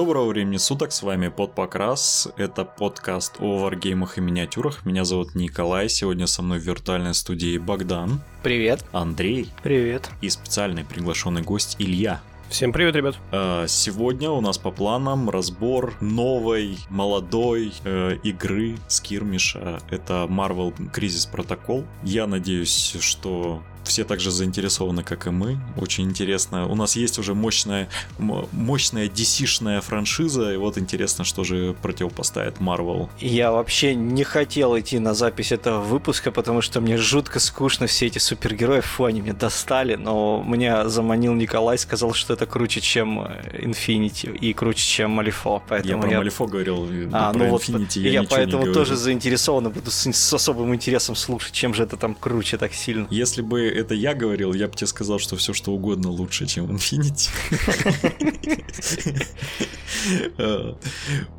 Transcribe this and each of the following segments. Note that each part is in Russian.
Доброго времени суток, с вами Подпокрас. Это подкаст о варгеймах и миниатюрах. Меня зовут Николай, сегодня со мной в виртуальной студии Богдан. Привет. Андрей. Привет. И специальный приглашенный гость Илья. Всем привет, ребят. А, сегодня у нас по планам разбор новой, молодой э, игры Скирмиша. Это Marvel Crisis Protocol. Я надеюсь, что все так же заинтересованы, как и мы. Очень интересно. У нас есть уже мощная, мощная DC-шная франшиза, и вот интересно, что же противопоставит Marvel. Я вообще не хотел идти на запись этого выпуска, потому что мне жутко скучно все эти супергерои, фу, они меня достали, но меня заманил Николай, сказал, что это круче, чем Infinity и круче, чем Малифо. Поэтому я про я... Малифо говорил, а, про ну Infinity вот, я, я поэтому тоже заинтересован буду с, с особым интересом слушать, чем же это там круче так сильно. Если бы это я говорил, я бы тебе сказал, что все что угодно лучше, чем Infinity.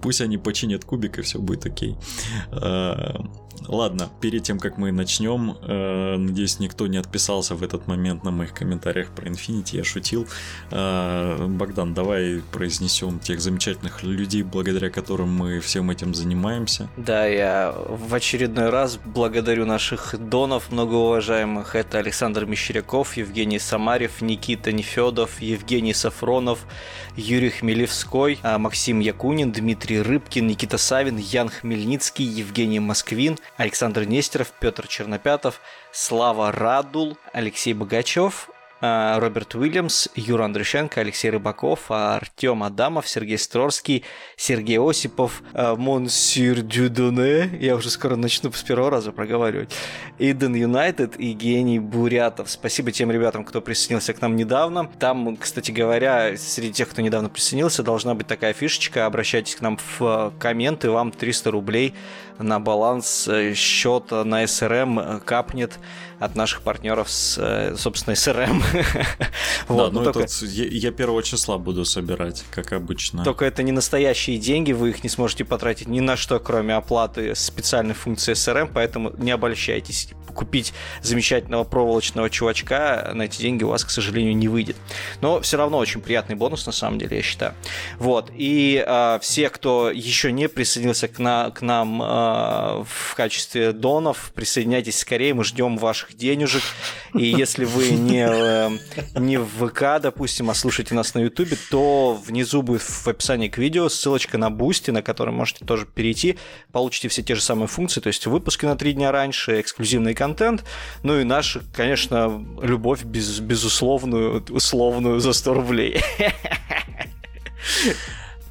Пусть они починят кубик, и все будет окей. А, ладно, перед тем, как мы начнем, э, надеюсь, никто не отписался в этот момент на моих комментариях про Infinity, я шутил. Э, Богдан, давай произнесем тех замечательных людей, благодаря которым мы всем этим занимаемся. Да, я в очередной раз благодарю наших донов многоуважаемых. Это Александр Мещеряков, Евгений Самарев, Никита Нефедов, Евгений Сафронов, Юрий Хмелевской, а, Максим Якунин, Дмитрий Рыбкин, Никита Савин, Ян Хмельницкий, Евгений Москвин, Александр Нестеров, Петр Чернопятов, Слава Радул, Алексей Богачев, Роберт Уильямс, Юра Андрющенко, Алексей Рыбаков, Артем Адамов, Сергей Строрский, Сергей Осипов, а, Монсир Дюдоне, я уже скоро начну с первого раза проговаривать, Иден Юнайтед и Гений Бурятов. Спасибо тем ребятам, кто присоединился к нам недавно. Там, кстати говоря, среди тех, кто недавно присоединился, должна быть такая фишечка. Обращайтесь к нам в а, комменты, вам 300 рублей на баланс э, счета на СРМ э, капнет от наших партнеров с, э, собственно, СРМ. вот, да, ну только... я, я числа буду собирать, как обычно. Только это не настоящие деньги, вы их не сможете потратить ни на что, кроме оплаты специальной функции СРМ, поэтому не обольщайтесь купить замечательного проволочного чувачка на эти деньги у вас, к сожалению, не выйдет. Но все равно очень приятный бонус, на самом деле, я считаю. Вот. И э, все, кто еще не присоединился к, на, к нам э, в качестве донов, присоединяйтесь скорее, мы ждем ваших денежек. И если вы не, э, не в ВК, допустим, а слушаете нас на Ютубе, то внизу будет в описании к видео ссылочка на Boosty, на который можете тоже перейти. Получите все те же самые функции, то есть выпуски на три дня раньше, эксклюзивные контент, ну и наша, конечно, любовь без, безусловную, условную за 100 рублей.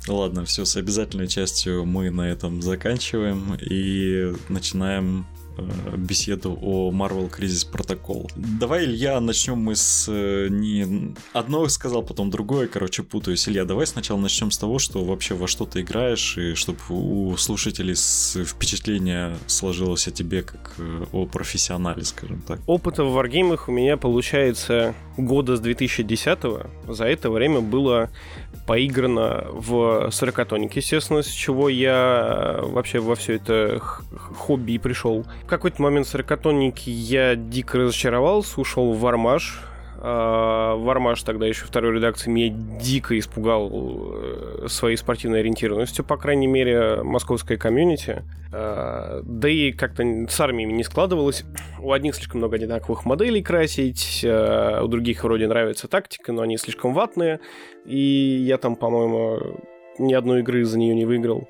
Ладно, все, с обязательной частью мы на этом заканчиваем и начинаем Э, беседу о Marvel Crisis Protocol. Давай, Илья, начнем мы с... Э, не... Одно сказал, потом другое, короче, путаюсь. Илья, давай сначала начнем с того, что вообще во что ты играешь, и чтобы у слушателей впечатление сложилось о тебе как э, о профессионале, скажем так. Опыта в варгеймах у меня получается года с 2010 -го. За это время было поиграно в сорокатоник, естественно, с чего я вообще во все это хобби пришел. В какой-то момент сорокатонники я дико разочаровался, ушел в Вармаш, а, Вармаш тогда еще второй редакции меня дико испугал э, своей спортивной ориентированностью, по крайней мере, московская комьюнити. А, да и как-то с армиями не складывалось. У одних слишком много одинаковых моделей красить, а у других вроде нравится тактика, но они слишком ватные. И я там, по-моему, ни одной игры за нее не выиграл.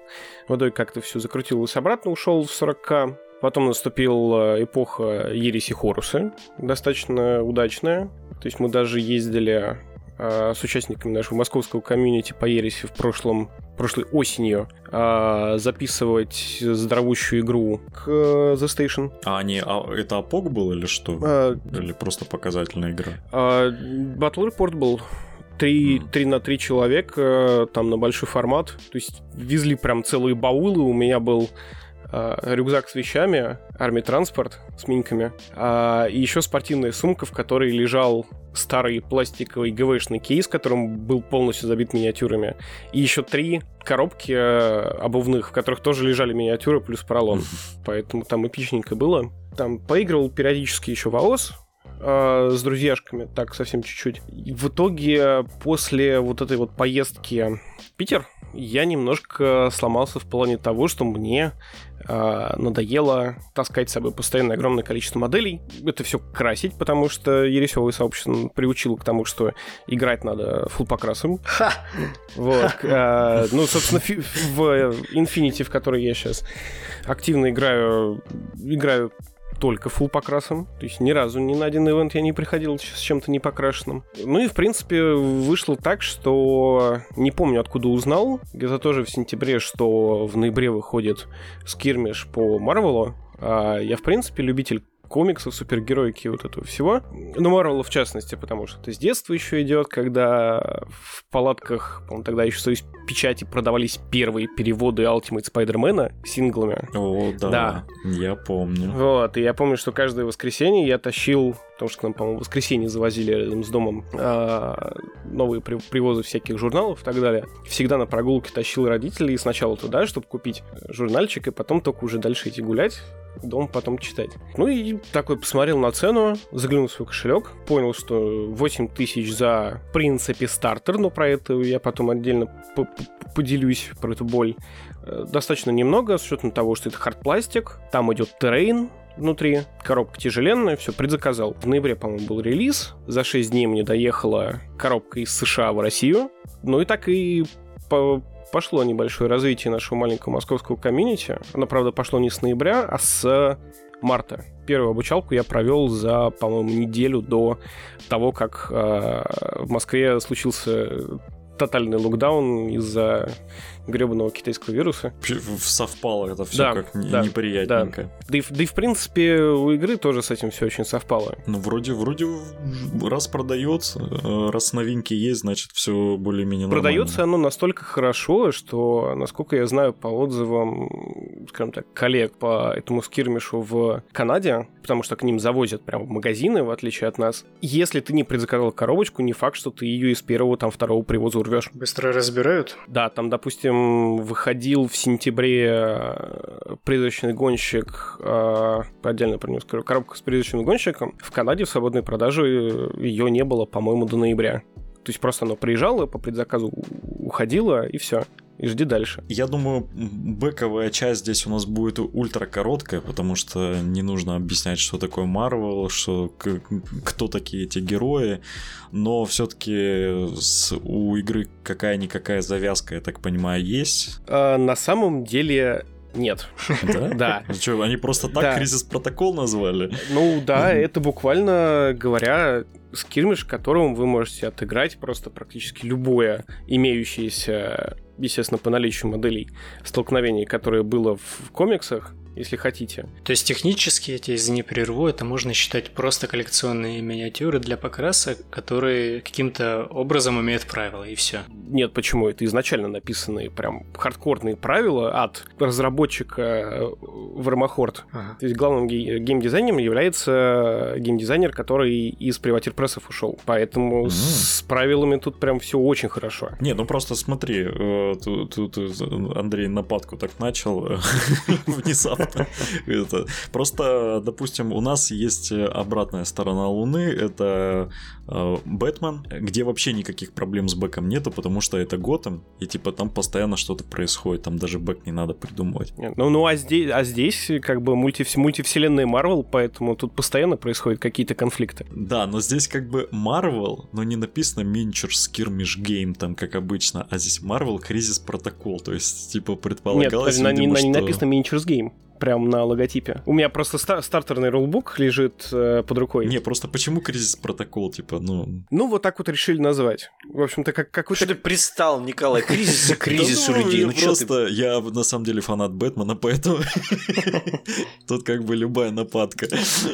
В итоге как-то все закрутилось обратно, ушел в 40к. Потом наступила эпоха Ереси Хоруса, достаточно удачная. То есть мы даже ездили э, с участниками нашего московского комьюнити по Ереси в прошлом, прошлой осенью э, записывать здоровущую игру к э, The Station. А они, а это АПОК был или что? А, или просто показательная игра? А, Battle Report был. 3, mm. 3 на 3 человека, там на большой формат. То есть везли прям целые баулы. У меня был э, рюкзак с вещами, армий транспорт с минками, э, и еще спортивная сумка, в которой лежал старый пластиковый ГВшный кейс, которым был полностью забит миниатюрами, и еще три коробки э, обувных, в которых тоже лежали миниатюры плюс поролон. Поэтому там эпичненько было. Там поигрывал периодически еще волос, э, с друзьяшками, так совсем чуть-чуть. И в итоге после вот этой вот поездки в Питер я немножко сломался в плане того, что мне э, надоело таскать с собой постоянно огромное количество моделей. Это все красить, потому что Ересевое сообщество приучило к тому, что играть надо фул покрасом. Ха! Вот. Э, ну, собственно, в Infinity, в которой я сейчас активно играю, играю только фул покрасом. То есть ни разу ни на один ивент я не приходил с чем-то не покрашенным. Ну и, в принципе, вышло так, что не помню, откуда узнал. Где-то тоже в сентябре, что в ноябре выходит скирмиш по Марвелу. А я, в принципе, любитель комиксов, супергеройки вот этого всего. Ну, Марвела в частности, потому что это с детства еще идет, когда в палатках, по-моему, тогда еще в Союз печати продавались первые переводы Ultimate Spider-Man синглами. О, да, Да. я помню. Вот, и я помню, что каждое воскресенье я тащил, потому что нам, по-моему, в воскресенье завозили рядом с домом а, новые при- привозы всяких журналов и так далее. Всегда на прогулке тащил родителей сначала туда, чтобы купить журнальчик, и потом только уже дальше идти гулять, дом потом читать. Ну и такой посмотрел на цену, заглянул в свой кошелек, понял, что 8 тысяч за, в принципе, стартер, но про это я потом отдельно по- по- поделюсь, про эту боль. Э, Достаточно немного, с учетом того, что это хардпластик, там идет террейн, внутри. Коробка тяжеленная, все, предзаказал. В ноябре, по-моему, был релиз. За 6 дней мне доехала коробка из США в Россию. Ну и так и по- пошло небольшое развитие нашего маленького московского комьюнити. Оно, правда, пошло не с ноября, а с марта. Первую обучалку я провел за, по-моему, неделю до того, как э, в Москве случился тотальный локдаун из-за гребаного китайского вируса. Совпало это все Да, как да, неприятненько. Да и, в- да и в принципе у игры тоже с этим все очень совпало. Ну, вроде, вроде раз продается, э, раз новинки есть, значит, все более-менее. Продается оно настолько хорошо, что, насколько я знаю по отзывам, скажем так, коллег по этому скирмишу в Канаде, потому что к ним завозят прямо в магазины, в отличие от нас. Если ты не предзаказал коробочку, не факт, что ты ее из первого, там, второго привоза урвешь. Быстро разбирают. Да, там, допустим, выходил в сентябре э, призрачный гонщик, э, отдельно про него скажу, коробка с призрачным гонщиком. В Канаде в свободной продаже ее не было, по-моему, до ноября. То есть просто оно приезжало, по предзаказу уходило, и все. И жди дальше. Я думаю, бэковая часть здесь у нас будет ультра короткая, потому что не нужно объяснять, что такое Марвел, что кто такие эти герои. Но все-таки у игры какая-никакая завязка, я так понимаю, есть. А, на самом деле нет. Да? Да. Что, они просто так кризис протокол назвали? Ну да, это буквально говоря скирмиш, которым вы можете отыграть просто практически любое имеющееся, естественно, по наличию моделей столкновений, которое было в комиксах, если хотите. То есть технически, я тебя извини, прерву, это можно считать просто коллекционные миниатюры для покраса, которые каким-то образом имеют правила, и все. Нет, почему? Это изначально написанные прям хардкорные правила от разработчика э, Вермахорд. Ага. То есть главным ге- геймдизайнером является геймдизайнер, который из приватирпрессов ушел. Поэтому Мгм. с правилами тут прям все очень хорошо. Не, ну просто смотри, э, тут, тут, э, Андрей нападку так начал э, внезапно. Просто, допустим, у нас есть обратная сторона Луны, это э, Бэтмен, где вообще никаких проблем с бэком нету, потому что это Готэм, и типа там постоянно что-то происходит, там даже бэк не надо придумывать. Нет, Ну, ну а здесь, а здесь как бы мультивс- мультивселенная Марвел, поэтому тут постоянно происходят какие-то конфликты. Да, но здесь как бы Marvel, но не написано Miniature Skirmish Game, там как обычно, а здесь Marvel Crisis Protocol, то есть типа Нет, предполагалось, на, не, видимо, на- не что- написано Miniatures Game. Прям на логотипе. У меня просто ста- стартерный рулбук лежит э, под рукой. Не, просто почему кризис протокол, типа, ну... Ну, вот так вот решили назвать. В общем-то, как, как Что ты пристал, Николай? Кризис и кризис у ну, людей. Ну просто, я на самом деле фанат Бэтмена, поэтому тут как бы любая нападка.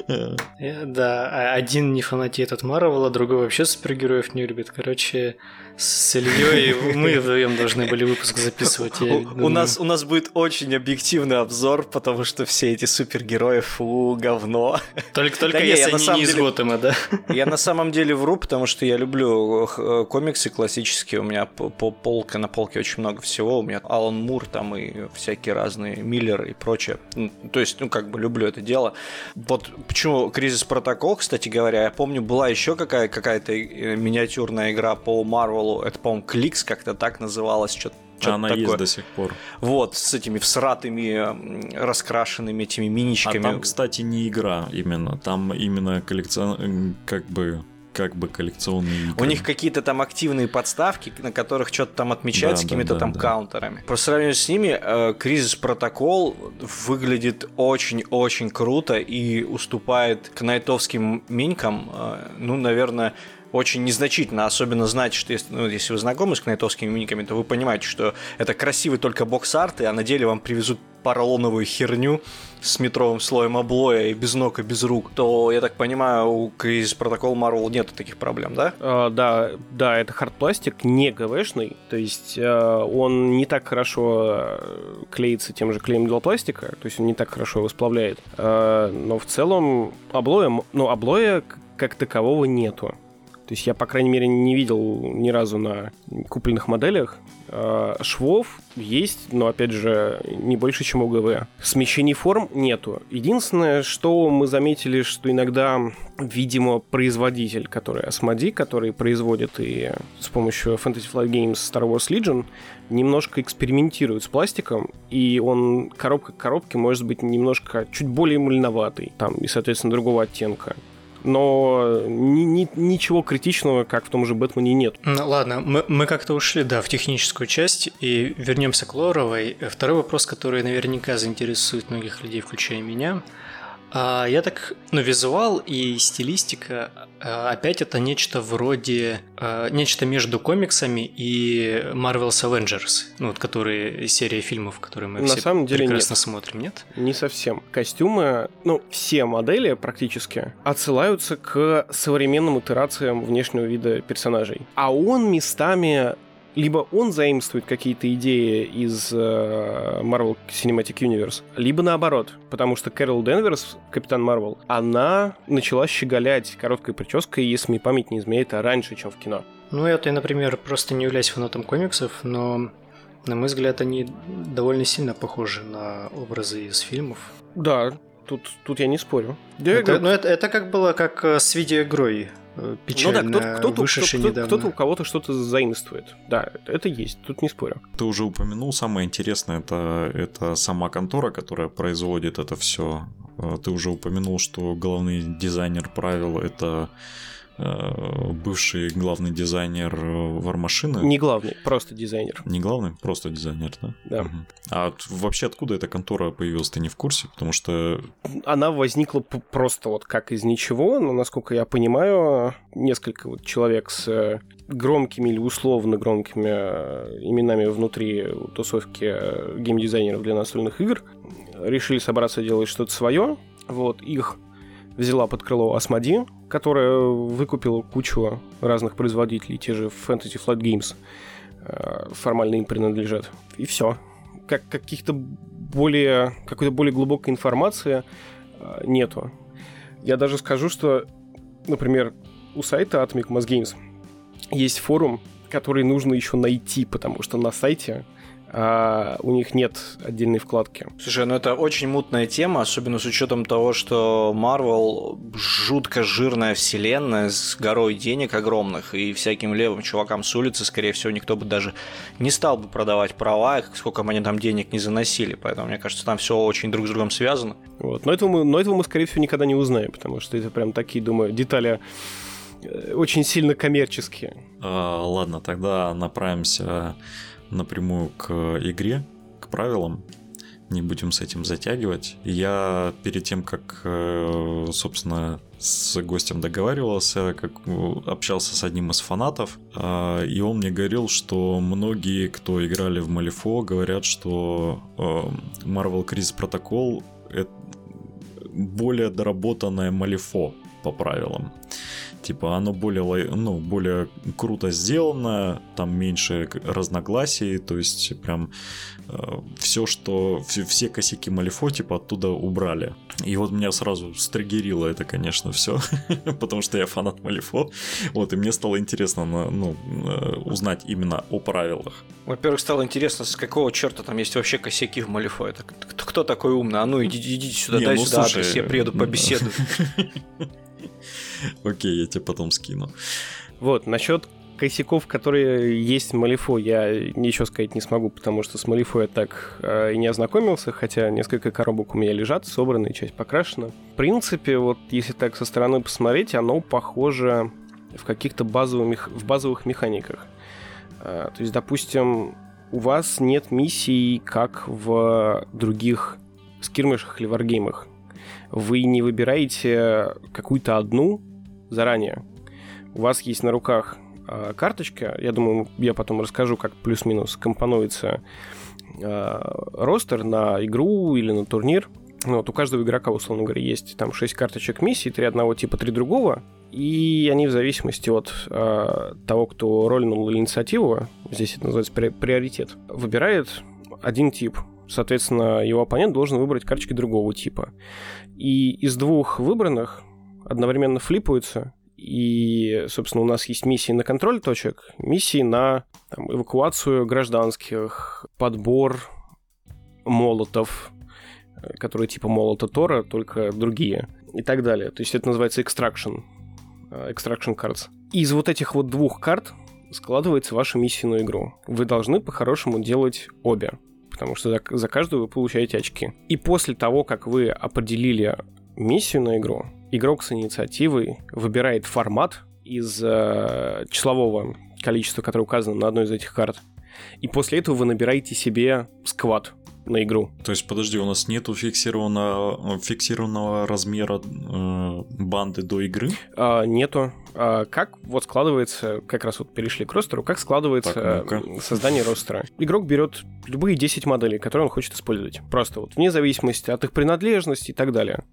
Э, Да, а один не фанатеет от Марвела, другой вообще супергероев не любит. Короче, с Ильей мы вдвоем должны были выпуск записывать. У, нас, у нас будет очень объективный обзор, потому что все эти супергерои, фу, говно. Только, только если они не из Готэма, да? Я на самом деле вру, потому что я люблю э, комиксы классические, у меня по, по полке на полке очень много всего, у меня Алан Мур там и всякие разные, Миллер и прочее. То есть, ну, как бы люблю это дело. Вот почему Кризис Протокол, кстати говоря, я помню, была еще какая- какая-то э, миниатюрная игра по Марвелу, это, по-моему, Кликс как-то так называлось, что-то что Она такое. есть до сих пор. Вот, с этими всратыми, раскрашенными этими миничками. А там, кстати, не игра именно. Там именно коллекцион... как бы как бы коллекционные игры. У них какие-то там активные подставки, на которых что-то там отмечается да, какими-то да, там да. каунтерами. По сравнению с ними, э, Кризис Протокол выглядит очень-очень круто и уступает кнайтовским миникам, э, ну, наверное, очень незначительно, особенно знать, что если, ну, если вы знакомы с кнайтовскими миниками, то вы понимаете, что это красивый только box art, а на деле вам привезут поролоновую херню с метровым слоем облоя и без ног и без рук, то, я так понимаю, у Crisis Protocol Marvel нет таких проблем, да? А, да, да, это hard пластик не ГВшный, то есть а, он не так хорошо э, клеится тем же клеем для пластика, то есть он не так хорошо его сплавляет, а, но в целом облоя, ну, облоя как такового нету. То есть я, по крайней мере, не видел ни разу на купленных моделях. А, швов есть, но, опять же, не больше, чем у ГВ. Смещений форм нету. Единственное, что мы заметили, что иногда, видимо, производитель, который Asmodee, который производит и с помощью Fantasy Flight Games Star Wars Legion, немножко экспериментирует с пластиком, и он коробка к коробке может быть немножко чуть более мальноватый, там, и, соответственно, другого оттенка но ни, ни, ничего критичного, как в том же Бэтмене, нет. Ну, ладно, мы, мы как-то ушли, да, в техническую часть, и вернемся к Лоровой. Второй вопрос, который наверняка заинтересует многих людей, включая меня – а, я так, ну, визуал и стилистика, а, опять это нечто вроде, а, нечто между комиксами и Marvel's Avengers, ну, вот которые серия фильмов, которые мы На все самом деле прекрасно нет. смотрим, нет? Не совсем. Костюмы, ну, все модели практически отсылаются к современным итерациям внешнего вида персонажей. А он местами либо он заимствует какие-то идеи из э, Marvel Cinematic Universe, либо наоборот, потому что Кэрол Денверс, Капитан Марвел, она начала щеголять короткой прической, если мне память не изменяет, а раньше, чем в кино. Ну, это, например, просто не являюсь фанатом комиксов, но, на мой взгляд, они довольно сильно похожи на образы из фильмов. Да, тут, тут я не спорю. Это, ну, это, это как было как э, с видеоигрой печально ну да, кто-то, кто-то, недавно. Кто-то у кого-то что-то заимствует. Да, это есть, тут не спорю. Ты уже упомянул, самое интересное, это, это сама контора, которая производит это все. Э, ты уже упомянул, что главный дизайнер правил это Э, бывший главный дизайнер Вармашины. Не главный, просто дизайнер. Не главный, просто дизайнер, да? Да. Угу. А вообще откуда эта контора появилась, ты не в курсе? Потому что... Она возникла просто вот как из ничего, но, насколько я понимаю, несколько вот человек с э, громкими или условно громкими э, именами внутри тусовки геймдизайнеров для настольных игр решили собраться делать что-то свое. Вот, их взяла под крыло Асмоди, которая выкупила кучу разных производителей, те же Fantasy Flight Games э, формально им принадлежат. И все. Как каких-то более, какой-то более глубокой информации э, нету. Я даже скажу, что, например, у сайта Atomic Mass Games есть форум, который нужно еще найти, потому что на сайте а у них нет отдельной вкладки. Слушай, ну это очень мутная тема, особенно с учетом того, что Marvel жутко жирная вселенная с горой денег огромных, и всяким левым чувакам с улицы, скорее всего, никто бы даже не стал бы продавать права, сколько они там денег не заносили, поэтому мне кажется, там все очень друг с другом связано. Вот. Но, этого мы, но этого мы, скорее всего, никогда не узнаем, потому что это прям такие, думаю, детали э, очень сильно коммерческие. А, ладно, тогда направимся напрямую к игре, к правилам. Не будем с этим затягивать. Я перед тем, как, э, собственно, с гостем договаривался, как общался с одним из фанатов, э, и он мне говорил, что многие, кто играли в Малифо, говорят, что э, Marvel Crisis Protocol это более доработанное Малифо по правилам. Типа оно более, ну, более круто сделано, там меньше разногласий, то есть прям э, все, что... Все, все косяки Малифо, типа, оттуда убрали. И вот меня сразу стригерило это, конечно, все, потому что я фанат Малифо. Вот, и мне стало интересно ну, э, узнать именно о правилах. Во-первых, стало интересно, с какого черта там есть вообще косяки в Малифо. Это кто такой умный? А ну идите, идите сюда, Не, дай ну, сюда слушай, адрес, я приеду побеседую. Окей, я тебе потом скину. Вот, насчет косяков, которые есть в Малифо, я ничего сказать не смогу, потому что с Малифо я так э, и не ознакомился, хотя несколько коробок у меня лежат, собраны, часть покрашена. В принципе, вот если так со стороны посмотреть, оно похоже в каких-то базовых, в базовых механиках. Э, то есть, допустим, у вас нет миссий, как в других скирмышах или варгеймах вы не выбираете какую-то одну заранее. У вас есть на руках э, карточка, я думаю, я потом расскажу, как плюс-минус компонуется э, ростер на игру или на турнир. Ну, вот у каждого игрока, условно говоря, есть там 6 карточек миссий, 3 одного типа, 3 другого, и они в зависимости от э, того, кто рольнул инициативу, здесь это называется при- приоритет, выбирает один тип. Соответственно, его оппонент должен выбрать карточки другого типа. И из двух выбранных одновременно флипаются, и, собственно, у нас есть миссии на контроль точек, миссии на там, эвакуацию гражданских, подбор молотов, которые типа молота Тора, только другие, и так далее. То есть это называется extraction, э, extraction cards. из вот этих вот двух карт складывается ваша миссия на игру. Вы должны по-хорошему делать обе потому что за, каждую вы получаете очки. И после того, как вы определили миссию на игру, игрок с инициативой выбирает формат из э, числового количества, которое указано на одной из этих карт. И после этого вы набираете себе сквад на игру. То есть, подожди, у нас нету фиксированного, фиксированного размера э, банды до игры? А, нету. А, как вот складывается, как раз вот перешли к ростеру, как складывается так, создание ростера? Игрок берет любые 10 моделей, которые он хочет использовать. Просто вот вне зависимости от их принадлежности и так далее.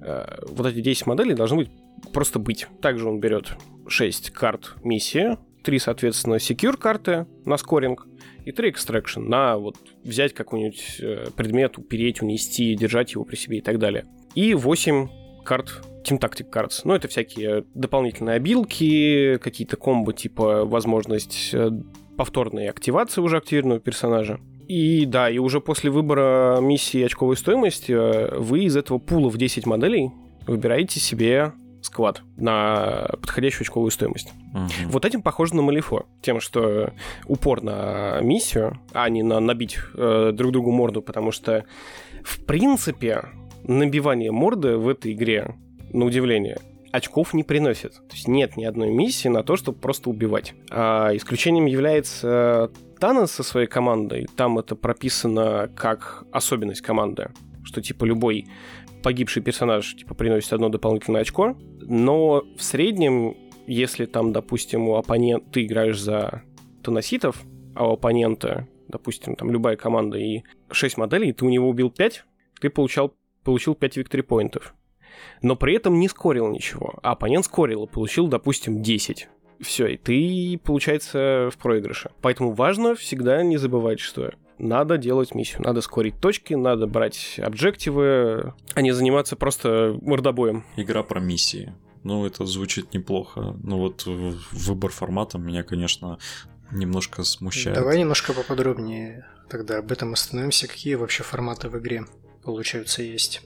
А, вот эти 10 моделей должны быть просто быть. Также он берет 6 карт миссии, 3, соответственно, secure карты на скоринг, и 3 extraction на вот взять какой-нибудь э, предмет, упереть, унести, держать его при себе и так далее. И 8 карт Team Tactic Cards. Ну, это всякие дополнительные обилки, какие-то комбо, типа возможность э, повторной активации уже активированного персонажа. И да, и уже после выбора миссии очковой стоимости э, вы из этого пула в 10 моделей выбираете себе сквад на подходящую очковую стоимость. Угу. Вот этим похоже на Малифо. Тем, что упор на миссию, а не на набить э, друг другу морду, потому что, в принципе, набивание морды в этой игре, на удивление, очков не приносит. То есть нет ни одной миссии на то, чтобы просто убивать. А исключением является Танос со своей командой. Там это прописано как особенность команды что типа любой погибший персонаж типа приносит одно дополнительное очко, но в среднем, если там, допустим, у оппонента ты играешь за тоноситов, а у оппонента, допустим, там любая команда и 6 моделей, ты у него убил 5, ты получал, получил 5 victory поинтов. Но при этом не скорил ничего, а оппонент скорил и получил, допустим, 10 все, и ты, получается, в проигрыше. Поэтому важно всегда не забывать, что надо делать миссию, надо скорить точки, надо брать объективы, а не заниматься просто мордобоем. Игра про миссии. Ну, это звучит неплохо. Ну вот выбор формата меня, конечно, немножко смущает. Давай немножко поподробнее тогда об этом остановимся. Какие вообще форматы в игре, получаются, есть?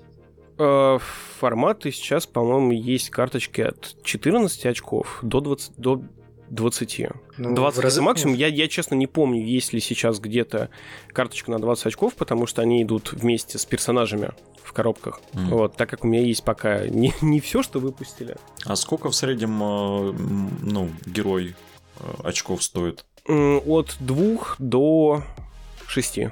Э, форматы сейчас, по-моему, есть карточки от 14 очков до 20, до 20. Ну, 20 раз... это максимум. Я, я, честно, не помню, есть ли сейчас где-то карточка на 20 очков, потому что они идут вместе с персонажами в коробках. Mm. Вот, так как у меня есть пока не, не все, что выпустили. А сколько в среднем, э, ну, герой э, очков стоит? От двух до 6. Угу.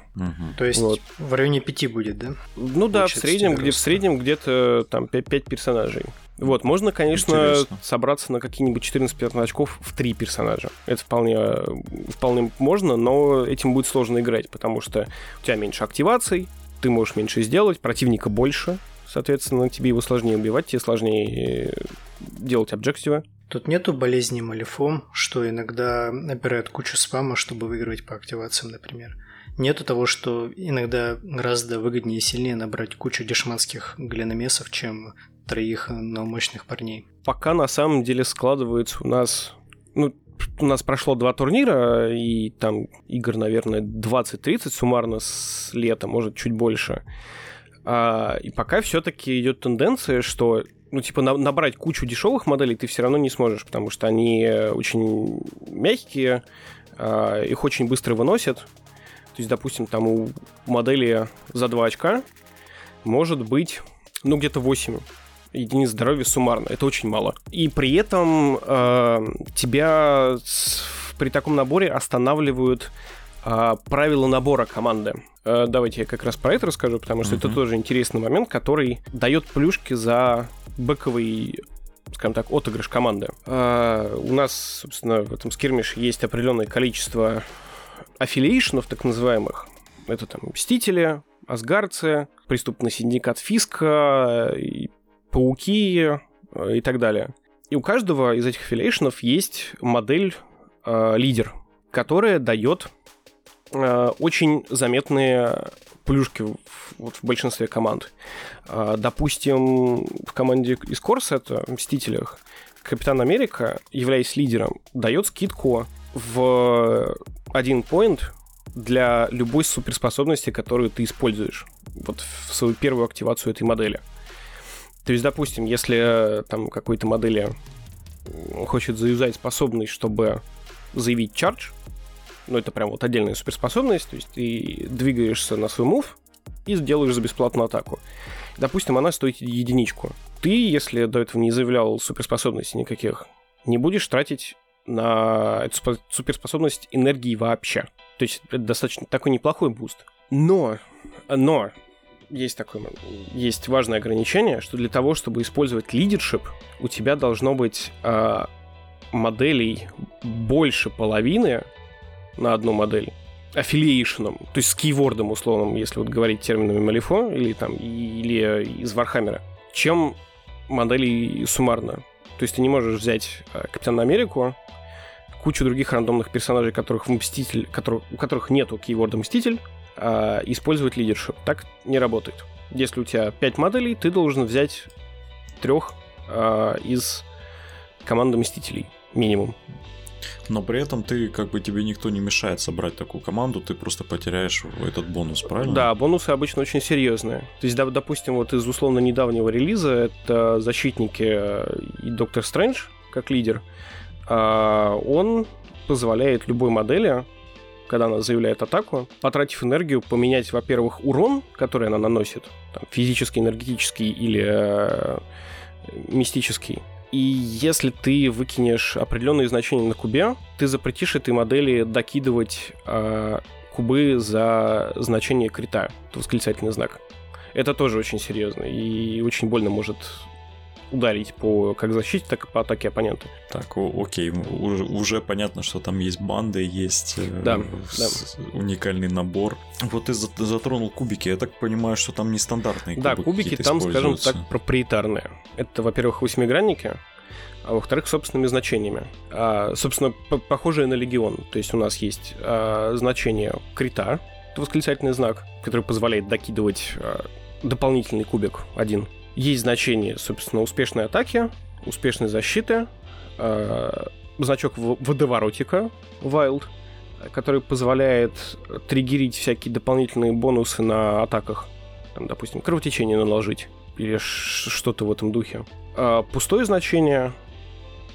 То есть вот. в районе 5 будет, да? Ну да, в среднем, где, в среднем где-то там 5, 5 персонажей. Вот, можно, конечно, Интересно. собраться на какие-нибудь 14-15 очков в три персонажа. Это вполне, вполне можно, но этим будет сложно играть, потому что у тебя меньше активаций, ты можешь меньше сделать, противника больше, соответственно, тебе его сложнее убивать, тебе сложнее э, делать объективы. Тут нету болезни малифом, что иногда набирают кучу спама, чтобы выигрывать по активациям, например. Нету того, что иногда гораздо выгоднее и сильнее набрать кучу дешманских глиномесов, чем троих, но мощных парней. Пока на самом деле складывается у нас... Ну, у нас прошло два турнира, и там игр, наверное, 20-30 суммарно с лета, может, чуть больше. А, и пока все-таки идет тенденция, что ну, типа, на, набрать кучу дешевых моделей ты все равно не сможешь, потому что они очень мягкие, э, их очень быстро выносят. То есть, допустим, там у модели за 2 очка может быть, ну, где-то 8 единиц здоровья суммарно. Это очень мало. И при этом э, тебя с, при таком наборе останавливают э, правила набора команды. Э, давайте я как раз про это расскажу, потому что uh-huh. это тоже интересный момент, который дает плюшки за бэковый скажем так, отыгрыш команды. А, у нас, собственно, в этом скирмише есть определенное количество аффилиейшенов, так называемых. Это там Мстители, Асгарцы, Преступный синдикат Фиска, и Пауки и так далее. И у каждого из этих аффилиейшенов есть модель э, лидер, которая дает э, очень заметные плюшки в, вот, в большинстве команд. А, допустим, в команде из Корсета, в Мстителях, Капитан Америка, являясь лидером, дает скидку в один point для любой суперспособности, которую ты используешь вот в свою первую активацию этой модели. То есть, допустим, если там какой-то модели хочет заюзать способность, чтобы заявить чардж, ну, это прям вот отдельная суперспособность, то есть ты двигаешься на свой мув и сделаешь за бесплатную атаку. Допустим, она стоит единичку. Ты, если до этого не заявлял суперспособностей никаких, не будешь тратить на эту суперспособность энергии вообще. То есть это достаточно такой неплохой буст. Но, но, есть такое, есть важное ограничение, что для того, чтобы использовать leadership, у тебя должно быть э, моделей больше половины на одну модель affiliation ом, то есть с keyword ом условным, если вот говорить терминами Malifaux или там или из Вархаммера, чем моделей суммарно. То есть ты не можешь взять э, Капитана Америку, кучу других рандомных персонажей, которых в Мститель, которых, у которых нету кейворда Мститель, а использовать лидершип. Так не работает. Если у тебя 5 моделей, ты должен взять трех а, из команды Мстителей минимум. Но при этом ты, как бы тебе никто не мешает собрать такую команду, ты просто потеряешь этот бонус, правильно? Да, бонусы обычно очень серьезные. То есть, допустим, вот из условно недавнего релиза это защитники э, и Доктор Стрэндж как лидер. А, он позволяет любой модели когда она заявляет атаку, потратив энергию, поменять, во-первых, урон, который она наносит, там, физический, энергетический или э, мистический, и если ты выкинешь определенные значения на кубе, ты запретишь этой модели докидывать э, кубы за значение крита, восклицательный знак. Это тоже очень серьезно и очень больно может ударить по как защите, так и по атаке оппонента. Так, окей, уже, уже понятно, что там есть банды, есть э, да, с, да. уникальный набор. Вот ты затронул кубики, я так понимаю, что там нестандартные кубики. Да, кубики там, скажем так, проприетарные. Это, во-первых, восьмигранники, а во-вторых, собственными значениями. А, собственно, похожие на легион. То есть у нас есть а, значение крита, это восклицательный знак, который позволяет докидывать а, дополнительный кубик один есть значение, собственно, успешной атаки, успешной защиты, э, значок водоворотика Wild, который позволяет триггерить всякие дополнительные бонусы на атаках. Там, допустим, кровотечение наложить или что-то в этом духе. А пустое значение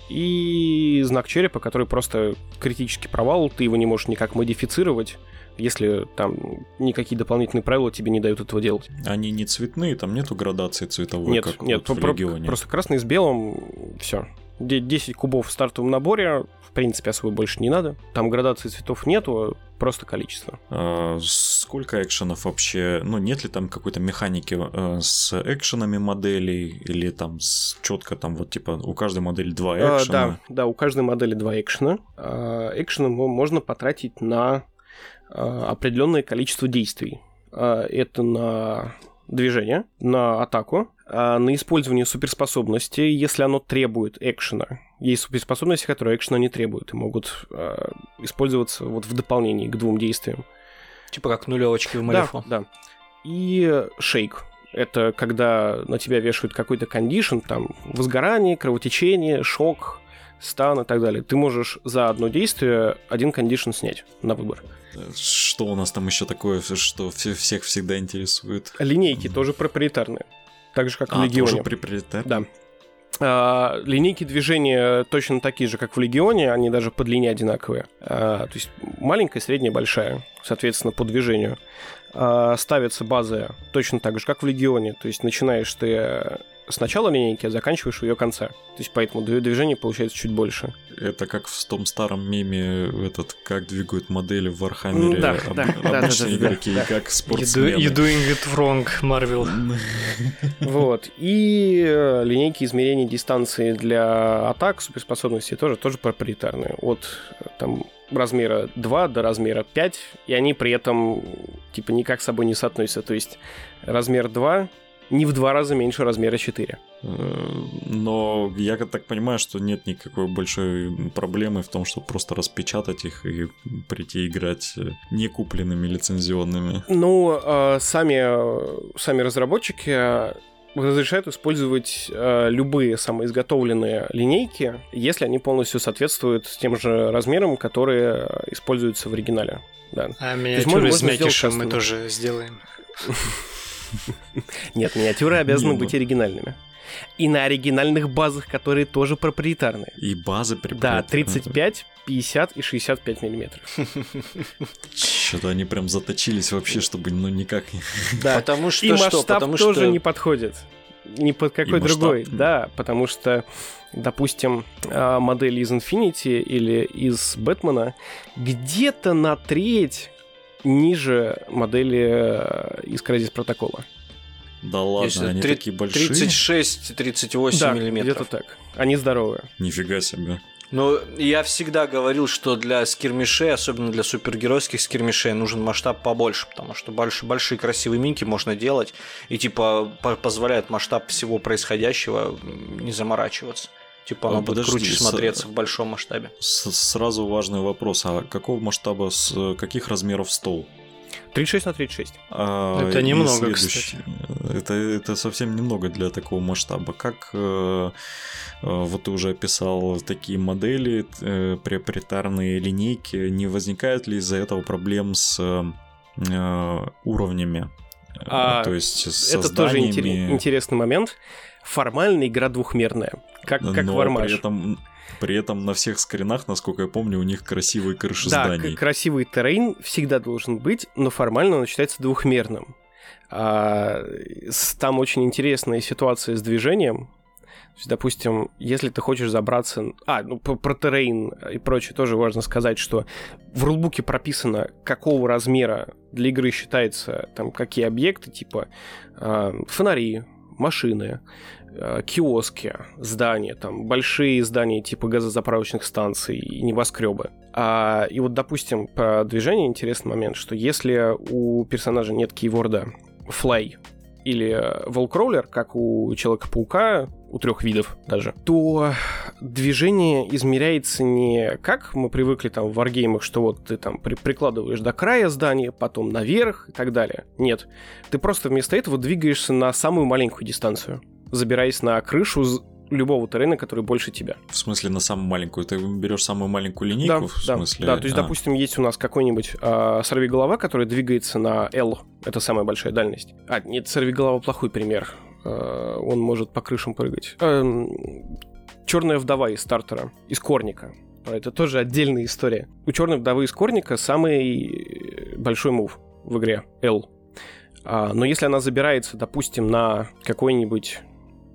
и знак черепа, который просто критический провал, ты его не можешь никак модифицировать, если там никакие дополнительные правила тебе не дают этого делать. Они не цветные, там нету градации цветовой, нет, как нет, вот в про- регионе. Просто красный с белым, все. 10 кубов в стартовом наборе, в принципе, особо больше не надо. Там градации цветов нету, просто количество. А, сколько экшенов вообще? Ну, нет ли там какой-то механики э, с экшенами моделей? Или там с, четко там вот типа у каждой модели два экшена? А, да, да, у каждой модели два экшена. А, экшены можно потратить на а, определенное количество действий. А, это на движение, на атаку, а, на использование суперспособности, если оно требует экшена. Есть суперспособности, которые экшена не требуют и могут а, использоваться вот в дополнении к двум действиям. Типа как нулевочки в Малифо. Да, да. И шейк. Это когда на тебя вешают какой-то кондишн, там, возгорание, кровотечение, шок, стан и так далее. Ты можешь за одно действие один кондишн снять на выбор. Что у нас там еще такое, что всех всегда интересует? Линейки тоже проприетарные. Так же, как а, в Легионе. тоже проприетарные? Да. А, линейки движения точно такие же, как в Легионе, они даже по длине одинаковые. А, то есть маленькая, средняя, большая, соответственно, по движению. А, ставится база точно так же, как в Легионе. То есть начинаешь ты с начала линейки, а заканчиваешь ее конца. То есть поэтому движение получается чуть больше. Это как в том старом меме, этот, как двигают модели в Вархаммере да, об, да, обычные да, игроки, да, как спортсмены. You, you doing it wrong, Marvel. Вот. И э, линейки измерения дистанции для атак, суперспособностей тоже, тоже проприетарные. От там размера 2 до размера 5, и они при этом типа никак с собой не соотносятся. То есть размер 2 не в два раза меньше размера 4. Э, но я так понимаю, что нет никакой большой проблемы в том, чтобы просто распечатать их и прийти играть э, не купленными лицензионными. Ну, а, сами, сами разработчики разрешают использовать э, любые самоизготовленные линейки, если они полностью соответствуют тем же размерам, которые используются в оригинале. Да. А миниатюры с мякишем мы тоже сделаем. Нет, миниатюры обязаны быть оригинальными. И на оригинальных базах, которые тоже проприетарные. И базы проприетарные. Да, 35, 50 и 65 миллиметров. Что-то они прям заточились вообще, чтобы ну никак не... Да, потому что и масштаб Потому тоже что... не подходит. Ни под какой другой. Да, потому что допустим, а, модель из Infinity или из Бэтмена где-то на треть ниже модели э, из Crysis протокола. Да ладно, Если они 3, такие большие. 36-38 да, миллиметров. где-то так. Они здоровые. Нифига себе. Ну, я всегда говорил, что для скирмишей, особенно для супергеройских скирмишей, нужен масштаб побольше, потому что большие, большие красивые минки можно делать, и типа позволяет масштаб всего происходящего не заморачиваться. Типа оно будет круче смотреться в большом масштабе. Сразу важный вопрос. А какого масштаба, с каких размеров стол? 36 на 36. А, это немного, кстати. Это, это совсем немного для такого масштаба. Как э, э, вот ты уже описал такие модели, э, проприетарные линейки, не возникает ли из-за этого проблем с э, уровнями? А, То есть с Это тоже интересный момент. Формально игра двухмерная. Как, как Но в Армаш. При этом, при этом на всех скринах, насколько я помню, у них красивые крыши да, зданий. Да, красивый террейн всегда должен быть, но формально он считается двухмерным. А, там очень интересная ситуация с движением. То есть, допустим, если ты хочешь забраться... А, ну, про террейн и прочее тоже важно сказать, что в рулбуке прописано, какого размера для игры считается там какие объекты, типа э, фонари, машины, Э, киоски, здания, там большие здания типа газозаправочных станций и небоскребы. А, и вот, допустим, по движению интересный момент, что если у персонажа нет кейворда fly или волкроулер, как у Человека-паука, у трех видов даже, то движение измеряется не как мы привыкли там в варгеймах, что вот ты там при прикладываешь до края здания, потом наверх и так далее. Нет. Ты просто вместо этого двигаешься на самую маленькую дистанцию забираясь на крышу любого террена, который больше тебя. В смысле, на самую маленькую? Ты берешь самую маленькую линейку? Да, в смысле? да, да. То есть, а. допустим, есть у нас какой-нибудь э, сорвиголова, который двигается на L. Это самая большая дальность. А, нет, сорвиголова плохой пример. Э, он может по крышам прыгать. Э, Черная вдова из стартера, из корника. Это тоже отдельная история. У черной вдовы из корника самый большой мув в игре L. А, но если она забирается, допустим, на какой-нибудь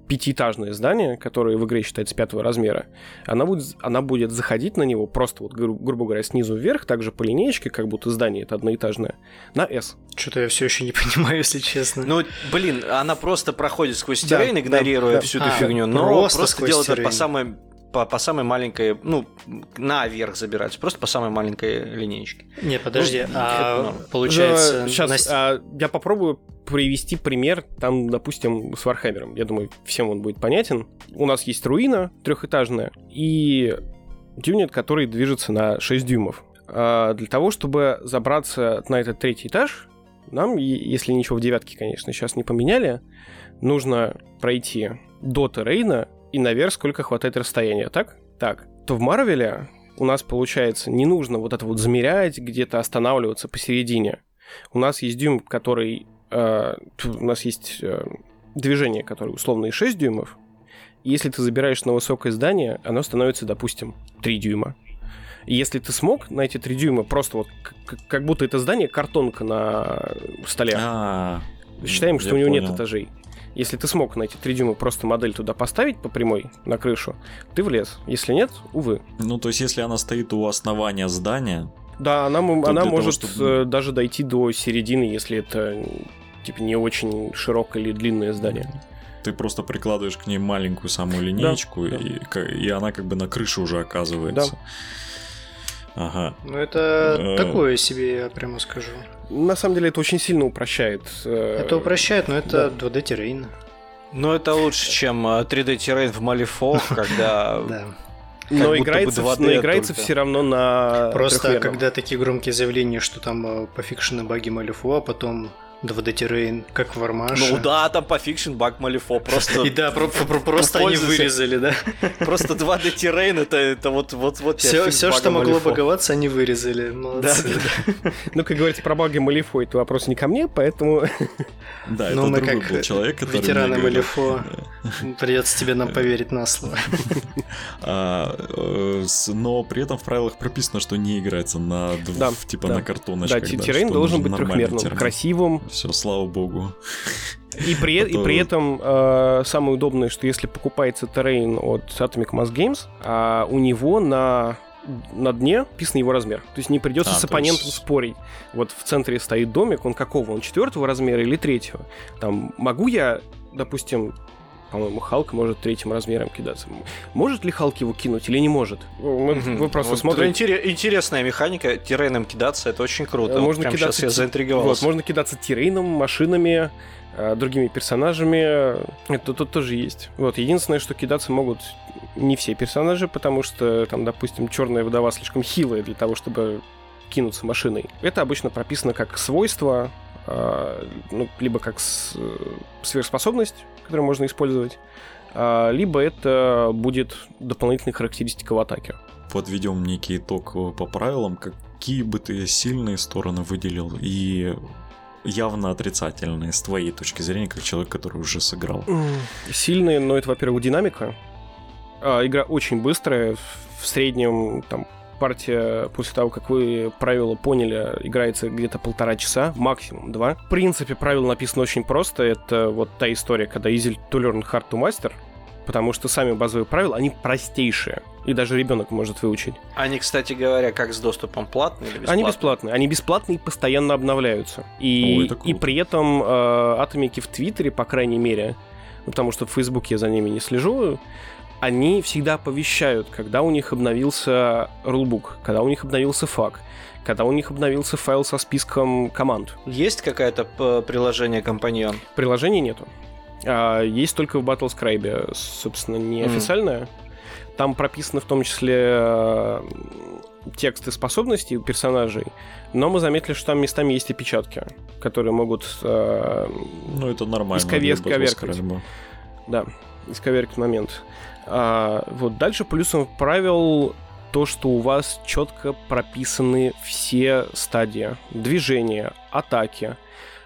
пятиэтажное здание, которое в игре считается пятого размера, она будет, она будет заходить на него просто, вот, гру- грубо говоря, снизу вверх, также по линеечке, как будто здание это одноэтажное, на S. Что-то я все еще не понимаю, если честно. Ну, блин, она просто проходит сквозь террейн, да, игнорируя да, всю да. эту а, фигню, но просто, просто делает это по самой по, по самой маленькой, ну, наверх забирать, просто по самой маленькой линейке. Не, подожди, ну, а ну, получается... Сейчас, на... а, я попробую привести пример, там, допустим, с Вархаммером. Я думаю, всем он будет понятен. У нас есть руина трехэтажная и юнит, который движется на 6 дюймов. А для того, чтобы забраться на этот третий этаж, нам, если ничего в девятке, конечно, сейчас не поменяли, нужно пройти до террейна и наверх, сколько хватает расстояния, так? Так. То в Марвеле у нас, получается, не нужно вот это вот замерять, где-то останавливаться посередине. У нас есть дюйм, который... Э, у нас есть э, движение, которое условно и 6 дюймов. Если ты забираешь на высокое здание, оно становится, допустим, 3 дюйма. И если ты смог на эти 3 дюйма просто вот как будто это здание картонка на столе. А, Считаем, что у него понял. нет этажей. Если ты смог на эти 3 дюйма просто модель туда поставить по прямой на крышу, ты влез. Если нет, увы. Ну, то есть, если она стоит у основания здания... Да, она, она может того, чтобы... Э, даже дойти до середины, если это типа не очень широкое или длинное здание. Ты просто прикладываешь к ней маленькую самую линейку, да, и, да. и она как бы на крыше уже оказывается. Да. Ага. Ну, это э... такое себе, я прямо скажу. На самом деле, это очень сильно упрощает. Э, это упрощает, но это да. 2D terrain. Но это лучше, чем 3D э, terrain в Malifaux, когда но играется, но играется все равно на Просто когда такие громкие заявления, что там э, пофикшены баги Malifaux, а потом 2D Terrain, как в Вармаше. Ну да, там пофикшен баг Malifaux просто... И да, просто они вырезали, да. Просто 2D Terrain это, это вот, вот, вот Все, все что могло баговаться, они вырезали. Молодцы. Да, Ну, как говорится, про баги Малифо, это вопрос не ко мне, поэтому... Да, ну, это мы как был человек, который ветераны Малифо, придется тебе нам поверить на слово. А, э, но при этом в правилах прописано, что не играется на типа на картоночках. Да, террейн должен быть трехмерным, красивым, все, слава богу. И при, а и при этом э, самое удобное, что если покупается террейн от Atomic Mass Games, а у него на на дне писан его размер. То есть не придется а, с оппонентом есть... спорить. Вот в центре стоит домик, он какого? Он четвертого размера или третьего? Там могу я, допустим, по-моему, Халк может третьим размером кидаться. Может ли Халк его кинуть или не может? Мы, mm Вы просто вот смотрите. Интересная механика тирейном кидаться, это очень круто. Можно вот кидаться сейчас я заинтриговался. Вот, можно кидаться тирейном, машинами, э, другими персонажами. Это тут тоже есть. Вот, единственное, что кидаться могут не все персонажи, потому что там, допустим, черная вдова слишком хилая для того, чтобы кинуться машиной. Это обычно прописано как свойство, э, ну, либо как э, сверхспособность, которую можно использовать, а, либо это будет дополнительная характеристика в атаке. Подведем некий итог по правилам. Какие бы ты сильные стороны выделил и явно отрицательные с твоей точки зрения, как человек, который уже сыграл? Сильные, но это, во-первых, динамика. А, игра очень быстрая, в среднем там партия, после того, как вы правила поняли, играется где-то полтора часа, максимум два. В принципе, правило написано очень просто. Это вот та история, когда easy to learn, hard to master, потому что сами базовые правила, они простейшие. И даже ребенок может выучить. Они, кстати говоря, как с доступом платные или бесплатные? Они бесплатные. Они бесплатные и постоянно обновляются. И, Ой, и при этом э, атомики в Твиттере, по крайней мере, потому что в Фейсбуке я за ними не слежу, они всегда оповещают, когда у них обновился рулбук, когда у них обновился фак, когда у них обновился файл со списком команд. Есть какое-то приложение компаньон? Приложения нету. А, есть только в Battlescribe, собственно, неофициальное. Mm. Там прописаны в том числе э, тексты способностей у персонажей, но мы заметили, что там местами есть опечатки, которые могут э, ну, это нормально, исковеркать. Да, исковеркать момент. А, вот дальше плюсом правил то, что у вас четко прописаны все стадии движения, атаки,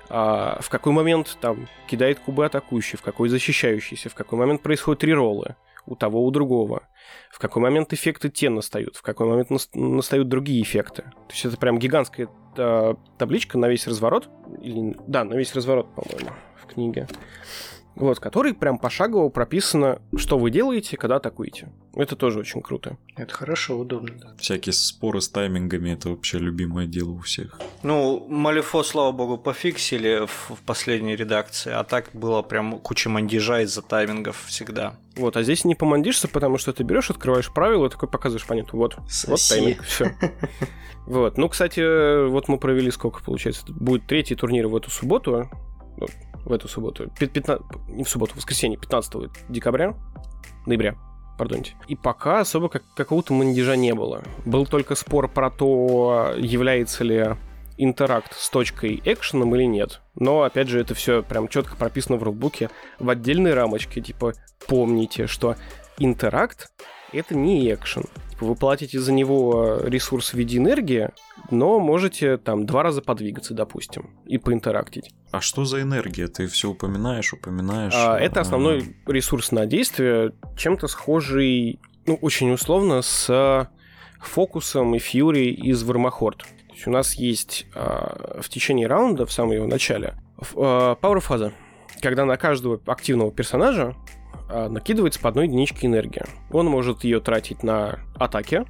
а, в какой момент там кидает кубы атакующий, в какой защищающийся, в какой момент происходят реролы у того, у другого, в какой момент эффекты те настают, в какой момент настают другие эффекты. То есть это прям гигантская табличка на весь разворот, или, да, на весь разворот, по-моему, в книге вот, который прям пошагово прописано, что вы делаете, когда атакуете. Это тоже очень круто. Это хорошо, удобно, да. Всякие споры с таймингами это вообще любимое дело у всех. Ну, Малифо, слава богу, пофиксили в, в последней редакции, а так было прям куча мандижа из-за таймингов всегда. Вот, а здесь не помандишься, потому что ты берешь, открываешь правила и такой показываешь понятно. Вот, Соси. вот тайминг, все. Вот, ну, кстати, вот мы провели сколько, получается, будет третий турнир в эту субботу, в эту субботу, 15, не в субботу, в воскресенье, 15 декабря, ноября, пардоньте. И пока особо как, какого-то мандежа не было. Был только спор про то, является ли интеракт с точкой экшеном или нет. Но, опять же, это все прям четко прописано в рулбуке в отдельной рамочке. Типа, помните, что интеракт — это не экшен. Типа, вы платите за него ресурс в виде энергии, но можете там два раза подвигаться, допустим, и поинтерактить. А что за энергия? Ты все упоминаешь, упоминаешь. А, это основной ресурс на действие, чем-то схожий, ну, очень условно, с фокусом и фьюри из Вермахорд есть у нас есть э, в течение раунда, в самом его начале, пауэр-фаза, когда на каждого активного персонажа накидывается по одной единичке энергии. Он может ее тратить на атаки,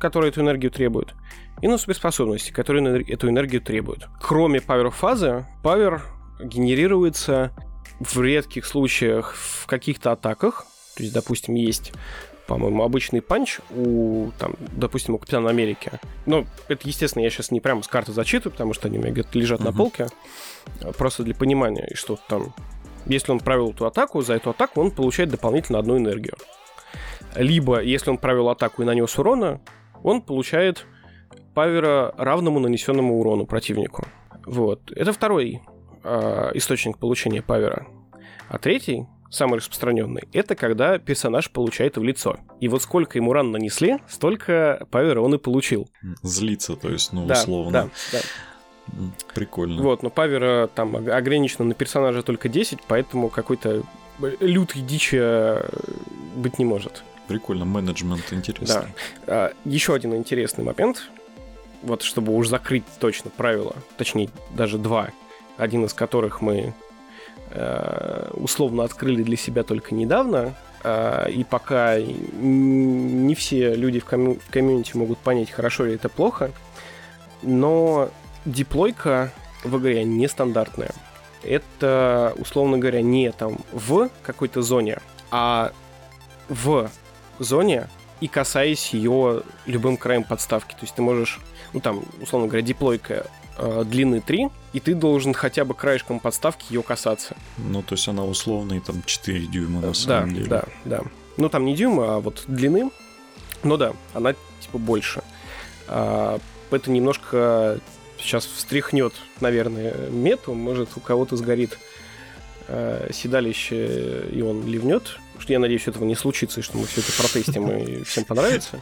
которые эту энергию требуют, и на суперспособности, которые эту энергию требуют. Кроме пауэр-фазы, пауэр генерируется в редких случаях в каких-то атаках, то есть, допустим, есть по-моему, обычный панч у, там, допустим, у Капитана Америки. Ну, это, естественно, я сейчас не прямо с карты зачитываю, потому что они у меня где-то лежат uh-huh. на полке. Просто для понимания, и что там... Если он провел эту атаку, за эту атаку он получает дополнительно одну энергию. Либо, если он провел атаку и нанес урона, он получает павера равному нанесенному урону противнику. Вот. Это второй э, источник получения павера. А третий самый распространенный, это когда персонаж получает в лицо. И вот сколько ему ран нанесли, столько павера он и получил. Злиться, то есть, ну, да, условно. Да, да. Прикольно. Вот, но павера там ограничено на персонажа только 10, поэтому какой-то лютой дичи э, быть не может. Прикольно, менеджмент интересный. Да. А, еще один интересный момент, вот чтобы уж закрыть точно правила, точнее даже два, один из которых мы Э, условно открыли для себя только недавно, э, и пока не все люди в, комью- в комьюнити могут понять, хорошо ли это плохо, но диплойка в игре нестандартная. Это, условно говоря, не там в какой-то зоне, а в зоне и касаясь ее любым краем подставки. То есть ты можешь, ну там, условно говоря, диплойка э, длины 3, и ты должен хотя бы краешком подставки ее касаться. Ну, то есть она условная, там 4 дюйма на да, самом деле. Да, да. Ну, там не дюйма, а вот длины. Ну да, она типа больше. А, это немножко сейчас встряхнет, наверное, мету. Может, у кого-то сгорит э, седалище, и он ливнет что я надеюсь, этого не случится, и что мы все это протестим и всем понравится.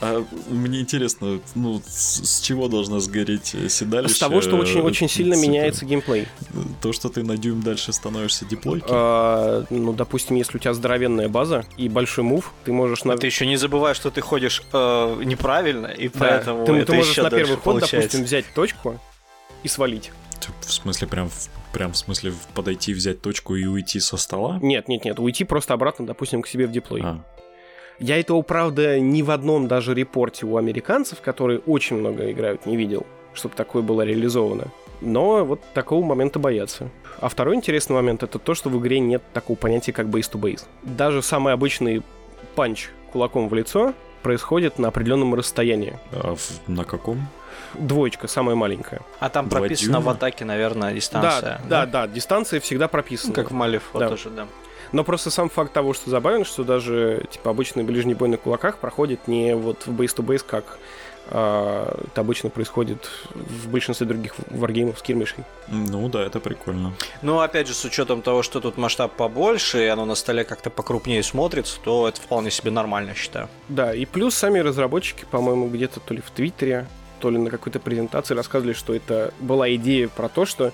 А мне интересно, ну, с чего должна сгореть седалище? С того, что очень-очень сильно типа, меняется геймплей. То, что ты на дюйм дальше становишься диплойки? А, ну, допустим, если у тебя здоровенная база и большой мув, ты можешь... На... А ты еще не забываешь, что ты ходишь э, неправильно, и поэтому ты, можешь на первый ход, допустим, взять точку и свалить. В смысле, прям в прям в смысле подойти, взять точку и уйти со стола? Нет, нет, нет, уйти просто обратно, допустим, к себе в диплой. А. Я этого, правда, ни в одном даже репорте у американцев, которые очень много играют, не видел, чтобы такое было реализовано. Но вот такого момента боятся. А второй интересный момент это то, что в игре нет такого понятия, как base-to-base. Даже самый обычный панч кулаком в лицо происходит на определенном расстоянии. А в, на каком? Двоечка, самая маленькая. А там Два прописано дюйма? в атаке, наверное, дистанция. Да, да, да, дистанция всегда прописана. Ну, как в Малифо Да. тоже, да. Но просто сам факт того, что забавен, что даже типа обычный ближний бой на кулаках проходит не вот в бейс-то-бейс, как а, это обычно происходит в большинстве других варгеймов с кирмишей. Ну да, это прикольно. Ну, опять же, с учетом того, что тут масштаб побольше, и оно на столе как-то покрупнее смотрится, то это вполне себе нормально, считаю. Да, и плюс сами разработчики, по-моему, где-то то ли в Твиттере, то ли на какой-то презентации рассказывали, что это была идея про то, что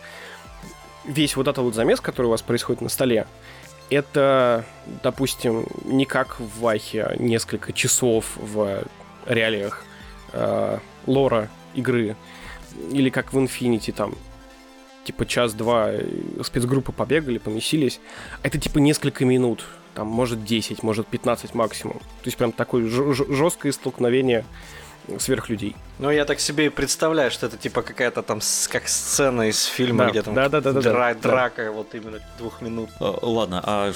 весь вот этот вот замес, который у вас происходит на столе, это, допустим, не как в Вахе несколько часов в реалиях э, лора игры, или как в Infinity там, типа час-два э, спецгруппы побегали, помесились. Это типа несколько минут, там, может 10, может 15 максимум. То есть прям такое жесткое столкновение сверхлюдей. Ну, я так себе и представляю, что это типа какая-то там с- как сцена из фильма, Да, где там да, да, да, да, дра- да. драка, вот именно двух минут. А, Ладно, а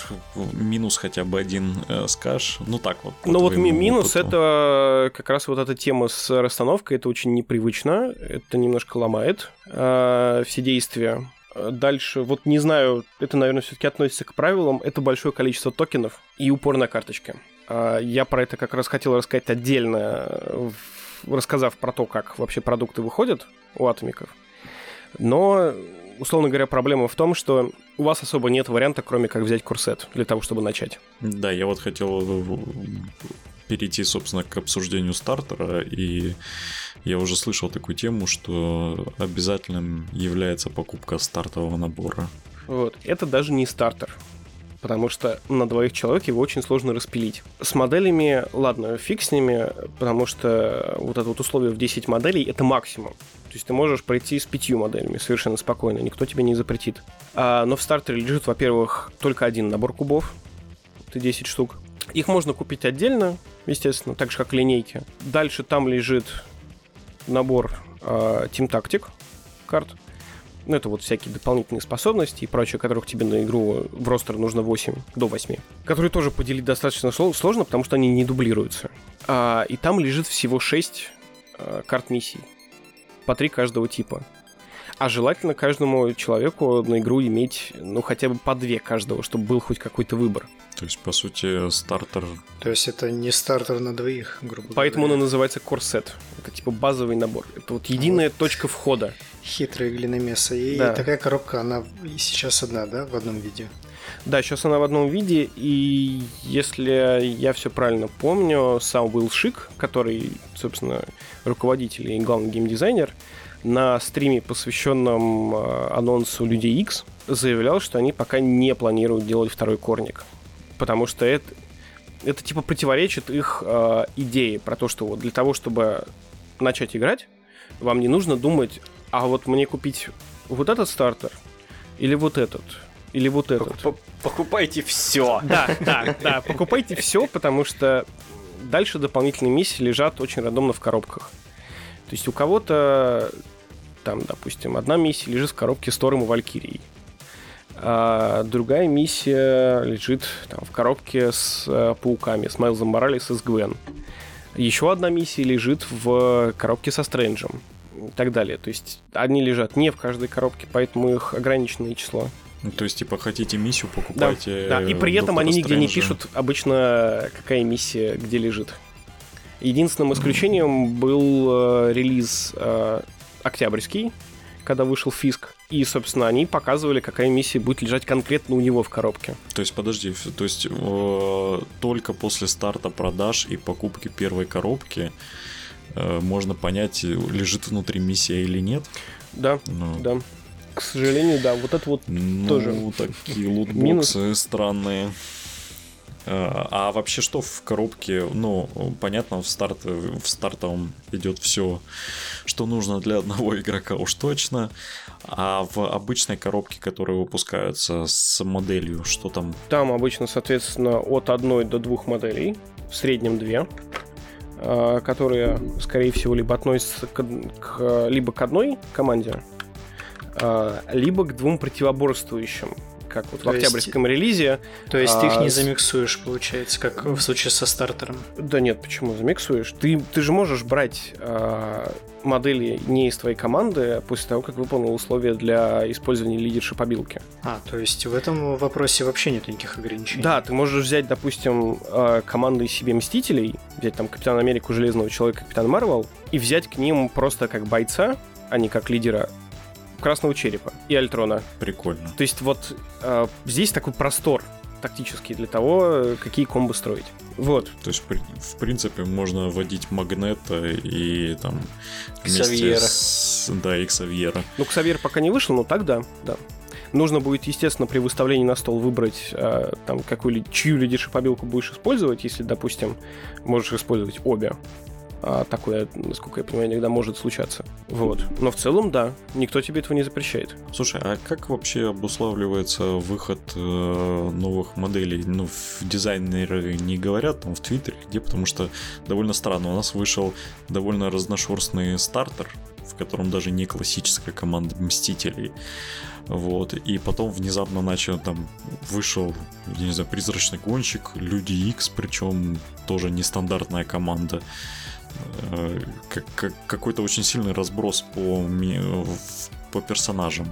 минус хотя бы один э, скажешь? Ну так вот. Ну вот ми- минус опыту. это как раз вот эта тема с расстановкой, это очень непривычно, это немножко ломает э, все действия. Дальше, вот не знаю, это, наверное, все-таки относится к правилам, это большое количество токенов и упор на карточке. А, я про это как раз хотел рассказать отдельно, рассказав про то, как вообще продукты выходят у атомиков. Но, условно говоря, проблема в том, что у вас особо нет варианта, кроме как взять курсет для того, чтобы начать. Да, я вот хотел перейти, собственно, к обсуждению стартера, и я уже слышал такую тему, что обязательным является покупка стартового набора. Вот. Это даже не стартер потому что на двоих человек его очень сложно распилить. С моделями, ладно, фиг с ними, потому что вот это вот условие в 10 моделей — это максимум. То есть ты можешь пройти с пятью моделями совершенно спокойно, никто тебе не запретит. А, но в стартере лежит, во-первых, только один набор кубов, это 10 штук. Их можно купить отдельно, естественно, так же, как линейки. Дальше там лежит набор э, Team Tactic карт. Ну, это вот всякие дополнительные способности и прочее, которых тебе на игру в ростер нужно 8 до 8. Которые тоже поделить достаточно сложно, потому что они не дублируются. А, и там лежит всего 6 а, карт миссий. По 3 каждого типа. А желательно каждому человеку на игру иметь, ну, хотя бы по две каждого, чтобы был хоть какой-то выбор. То есть, по сути, стартер... То есть, это не стартер на двоих, грубо говоря. Поэтому он и называется корсет. Это типа базовый набор. Это вот единая вот. точка входа. Хитрые глиномеса. И да. такая коробка, она сейчас одна, да, в одном виде? Да, сейчас она в одном виде, и если я все правильно помню, сам Уилл Шик, который, собственно, руководитель и главный геймдизайнер, на стриме, посвященном э, анонсу Людей X, заявлял, что они пока не планируют делать второй корник. Потому что это, это типа противоречит их э, идее про то, что вот для того, чтобы начать играть, вам не нужно думать, а вот мне купить вот этот стартер или вот этот, или вот этот. Покупайте все. Да, да, да, покупайте все, потому что дальше дополнительные миссии лежат очень рандомно в коробках. То есть у кого-то там, допустим, одна миссия лежит в коробке с Тором и Валькирией. А другая миссия лежит там, в коробке с э, пауками, с Майлзом Моралес и с Гвен. Еще одна миссия лежит в коробке со Стрэнджем и так далее. То есть они лежат не в каждой коробке, поэтому их ограниченное число. Ну, то есть, типа, хотите миссию, покупайте. Да, да. и при этом они нигде не пишут обычно, какая миссия где лежит. Единственным исключением был э, релиз э, октябрьский, когда вышел Фиск. И, собственно, они показывали, какая миссия будет лежать конкретно у него в коробке. То есть, подожди, то есть э, только после старта продаж и покупки первой коробки э, можно понять, лежит внутри миссия или нет? Да, ну. да. К сожалению, да. Вот это вот ну, тоже. такие лутбоксы странные. А, а вообще что в коробке? Ну, понятно, в, старт, в стартовом идет все, что нужно для одного игрока уж точно. А в обычной коробке, которые выпускаются с моделью, что там? Там обычно, соответственно, от одной до двух моделей, в среднем две а, которые, скорее всего, либо относятся к, к, либо к одной команде, а, либо к двум противоборствующим как вот то в октябрьском есть, релизе. То есть а, ты их не замиксуешь, получается, как в случае со стартером? Да нет, почему замиксуешь? Ты, ты же можешь брать а, модели не из твоей команды после того, как выполнил условия для использования лидершип обилки. А, то есть в этом вопросе вообще нет никаких ограничений? Да, ты можешь взять, допустим, а, команды себе Мстителей, взять там Капитан Америку, Железного Человека, Капитан Марвел, и взять к ним просто как бойца, а не как лидера, Красного Черепа и Альтрона. Прикольно. То есть вот э, здесь такой простор тактический для того, какие комбы строить. Вот. То есть, в принципе, можно вводить Магнета и там Ксавьера. С, да, и Ксавьера. Ну, Ксавьер пока не вышел, но так да, да. Нужно будет, естественно, при выставлении на стол выбрать, э, там, какую, чью лидершип побилку будешь использовать, если, допустим, можешь использовать обе а такое, насколько я понимаю, иногда может случаться. Вот. Но в целом, да, никто тебе этого не запрещает. Слушай, а как вообще обуславливается выход э, новых моделей? Ну, в дизайнеры не говорят там в Твиттере, где, потому что довольно странно. У нас вышел довольно разношерстный стартер, в котором даже не классическая команда Мстителей. Вот. И потом внезапно начал там вышел, я не знаю, призрачный гонщик, Люди X, причем тоже нестандартная команда. Э, как, как, какой-то очень сильный разброс по, по персонажам.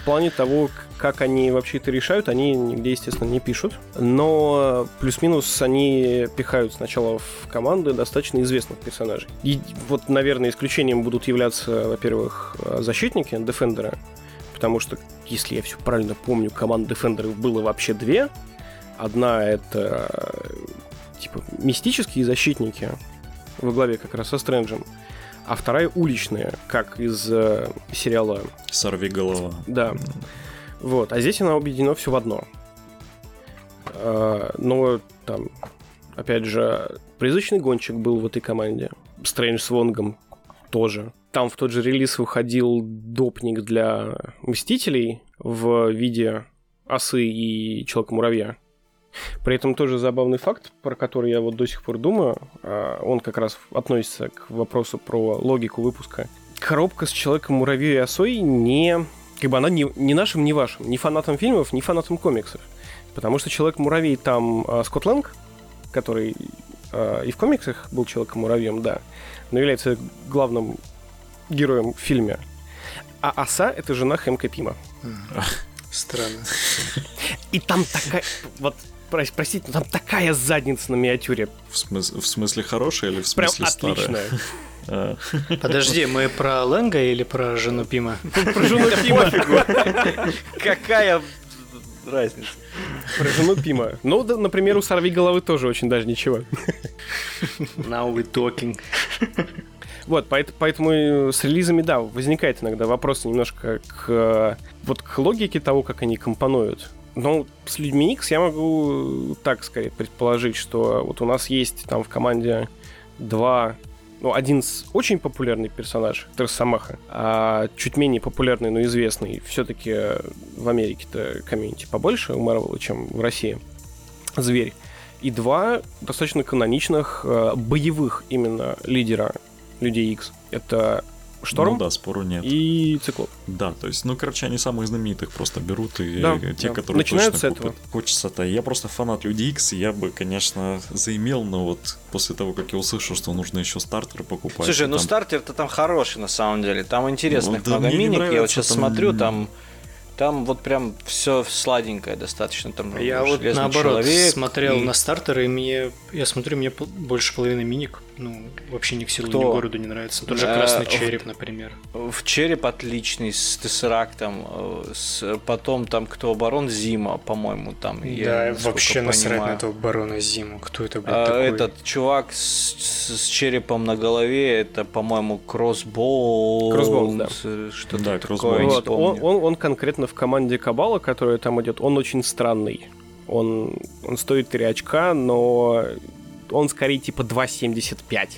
в плане того, как они вообще это решают, они нигде, естественно, не пишут. Но плюс-минус они пихают сначала в команды достаточно известных персонажей. И вот, наверное, исключением будут являться, во-первых, защитники, дефендеры. Потому что, если я все правильно помню, команд дефендеров было вообще две. Одна это типа мистические защитники во главе как раз со Стрэнджем а вторая уличная, как из э, сериала «Сорви голова». Да. Вот. А здесь она объединена все в одно. А, но там, опять же, призрачный гонщик был в этой команде. Стрэндж с Вонгом тоже. Там в тот же релиз выходил допник для Мстителей в виде осы и Человека-муравья. При этом тоже забавный факт, про который я вот до сих пор думаю, а, он как раз относится к вопросу про логику выпуска. Коробка с Человеком-муравьей и осой не... Как бы она не, не нашим, не вашим, не фанатом фильмов, не фанатом комиксов. Потому что Человек-муравей там э, Скотт Лэнг, который э, и в комиксах был Человеком-муравьем, да, но является главным героем в фильме. А оса — это жена Хэмка Пима. Странно. И там такая... Вот простите, но там такая задница на миниатюре. В, смыс... в смысле хорошая или в смысле Прям старая? отличная. Подожди, мы про Лэнга или про жену Пима? Про жену Пима. Какая разница? Про жену Пима. Ну, да, например, у Сорви головы тоже очень даже ничего. Now we talking. Вот, поэтому, поэтому с релизами, да, возникает иногда вопрос немножко к, вот к логике того, как они компонуют. Но с людьми X я могу так скорее предположить, что вот у нас есть там в команде два ну, один очень популярный персонаж, Росомаха, а чуть менее популярный, но известный, все-таки в Америке-то комьюнити побольше у Марвела, чем в России. Зверь. И два достаточно каноничных э, боевых именно лидера Людей X. Это Шторм Ну да, спору нет. и Циклоп. Да, то есть, ну, короче, они самых знаменитых просто берут и Да, те, да. которые Начинают точно с этого. купят. Хочется-то. Я просто фанат Люди Икс, и я бы, конечно, заимел, но вот после того, как я услышал, что нужно еще стартеры покупать. Слушай, ну там- стартер-то там хороший на самом деле. Там интересных Ну, да, много миник. Я вот сейчас там- смотрю, там там вот прям все сладенькое достаточно. Там Я вот наоборот человек смотрел и- на стартеры, и мне, я смотрю, мне больше половины миник, ну, вообще ни к селу, ни Кто? к городу не нравится. Тот же Э, Красный в- Череп, например. В череп отличный с Тессерактом, э, с, потом там кто оборон Зима, по-моему, там. я да, вообще насрать понимаю. на этого барона Зиму. Кто это, блядь, А, такой? этот чувак с, с- с черепом на голове, это, по-моему, Кроссбоунс. Crossbones, да. э, Что-то Да, такое, Вот, он, он, он конкретно в команде Кабала, которая там идет, он очень странный. Он, он стоит 3 очка, но он скорее типа 2,75.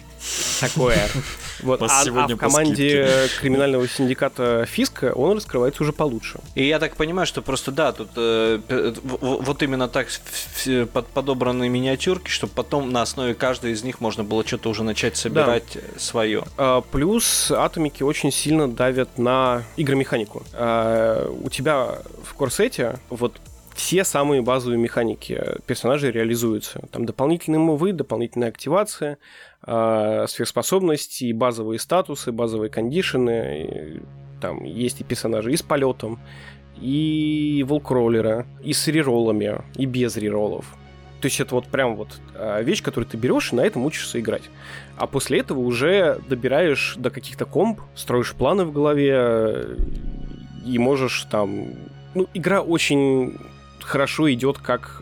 Такое. Вот. А, а в команде криминального синдиката Фиска он раскрывается уже получше. И я так понимаю, что просто да, тут э, в- вот именно так в- под- подобраны миниатюрки, чтобы потом на основе каждой из них можно было что-то уже начать собирать свое. А, Плюс атомики очень сильно давят на игромеханику. А, У тебя в корсете вот все самые базовые механики персонажей реализуются. Там дополнительные мувы, дополнительная активация, а, сверхспособности, базовые статусы, базовые кондишены. Там есть и персонажи и с полетом, и волкроллера, и с реролами, и без реролов. То есть это вот прям вот а, вещь, которую ты берешь и на этом учишься играть. А после этого уже добираешь до каких-то комп, строишь планы в голове э, и можешь там... Ну, игра очень хорошо идет как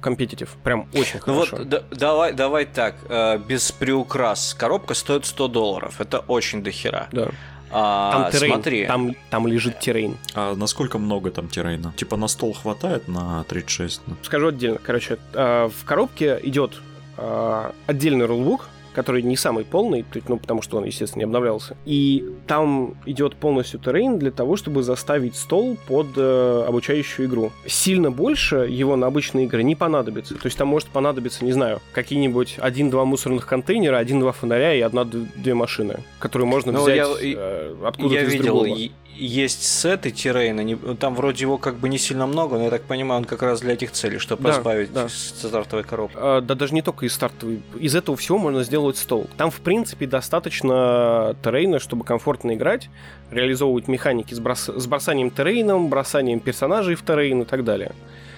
компетитив. Прям очень Ну хорошо. вот, да- давай, давай так, э, без приукрас. Коробка стоит 100 долларов. Это очень дохера. Да. А, Там террейн, смотри, там, там лежит террейн. А насколько много там террейна? Типа на стол хватает на 36? Ну, Скажу отдельно. Короче, э, в коробке идет э, отдельный рулбук, который не самый полный, ну, потому что он, естественно, не обновлялся. И там идет полностью террейн для того, чтобы заставить стол под э, обучающую игру. Сильно больше его на обычные игры не понадобится. То есть там может понадобиться, не знаю, какие-нибудь один-два мусорных контейнера, один-два фонаря и одна-две машины, которые можно Ну, взять я- э, откуда-то я из видел, другого. Есть сеты террейна, не- там вроде его как бы не сильно много, но я так понимаю, он как раз для этих целей, чтобы Да, избавить да. стартовой коробки. А, Да даже не только из стартовой. Из этого всего можно сделать стол. Там, в принципе, достаточно террейна, чтобы комфортно играть, реализовывать механики с, брос- с бросанием террейном, бросанием персонажей в террейн и так далее.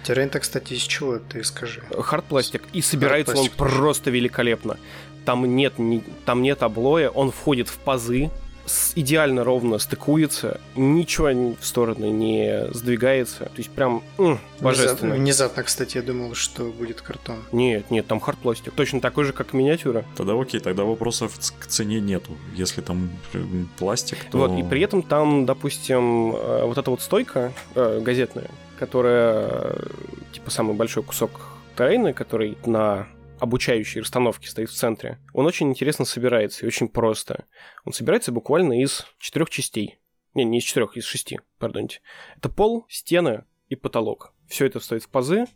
Террейн-то, кстати, из чего ты скажи? Хард пластик. И собирается он Hard plastic. просто великолепно. Там нет, там нет облоя, он входит в пазы, идеально ровно стыкуется, ничего ни- в стороны не сдвигается. То есть прям м, божественно. Внезапно, кстати, я думал, что будет картон. Нет, нет, там хард пластик. Точно такой же, как миниатюра. Тогда окей, тогда вопросов к цене нету. Если там пластик, то... Вот, и при этом там, допустим, э, вот эта вот стойка э, газетная, которая э, типа самый большой кусок террейна, который на обучающей расстановке стоит в центре, он очень интересно собирается и очень просто. Он собирается буквально из четырех частей. Не, не из четырех, из шести, пардоньте. Это пол, стены и потолок. Все это стоит в пазы,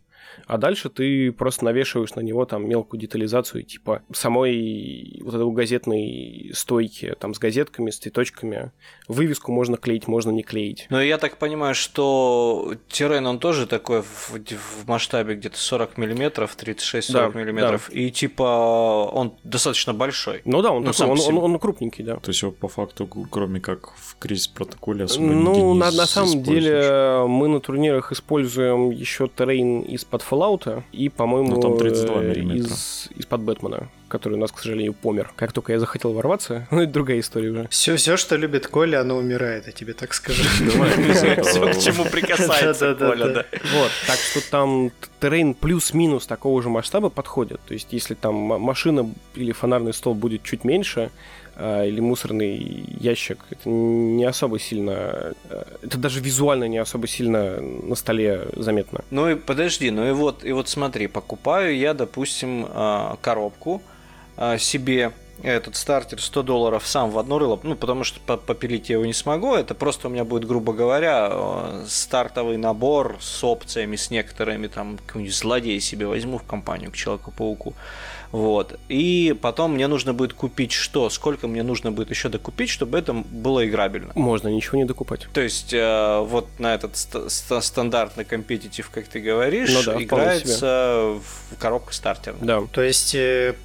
а дальше ты просто навешиваешь на него там мелкую детализацию, типа самой вот этой газетной стойки, там с газетками, с цветочками. Вывеску можно клеить, можно не клеить. Но я так понимаю, что террейн, он тоже такой в, в масштабе где-то 40 миллиметров, 36-40 Да, миллиметров, и типа он достаточно большой. Ну да, он, Ну, такой, он, он- он крупненький, да. То есть его по факту, кроме как в кризис протоколе, особо Ну, нигде не на, на самом деле мы на турнирах используем еще террейн из-под Fallout и, по-моему, Ну, там 32 э, из, из-под Бэтмена, который у нас, к сожалению, помер. Как только я захотел ворваться, ну, это другая история уже. Все, все, что любит Коля, оно умирает, я тебе так скажу. Все, к чему прикасается. Коля, да. Вот, так что там террейн плюс-минус такого же масштаба подходит. То есть, если там машина или фонарный стол будет чуть меньше, или мусорный ящик, это не особо сильно... э, Это даже визуально не особо сильно на столе заметно. Ну и подожди, ну и вот, и вот смотри, покупаю я, допустим, а, коробку а, себе. Этот стартер 100 долларов сам в одно рыло, ну, потому что по- попилить я его не смогу, это просто у меня будет, грубо говоря, стартовый набор с опциями, с некоторыми, там, какой-нибудь злодей себе возьму в компанию к Человеку-пауку, вот, и потом мне нужно будет купить что, сколько мне нужно будет еще докупить, чтобы это было играбельно. Можно ничего не докупать. То есть э, вот на этот ст- ст- стандартный компетитив, как ты говоришь, Ну да, играется в коробка стартер. Да. То есть э,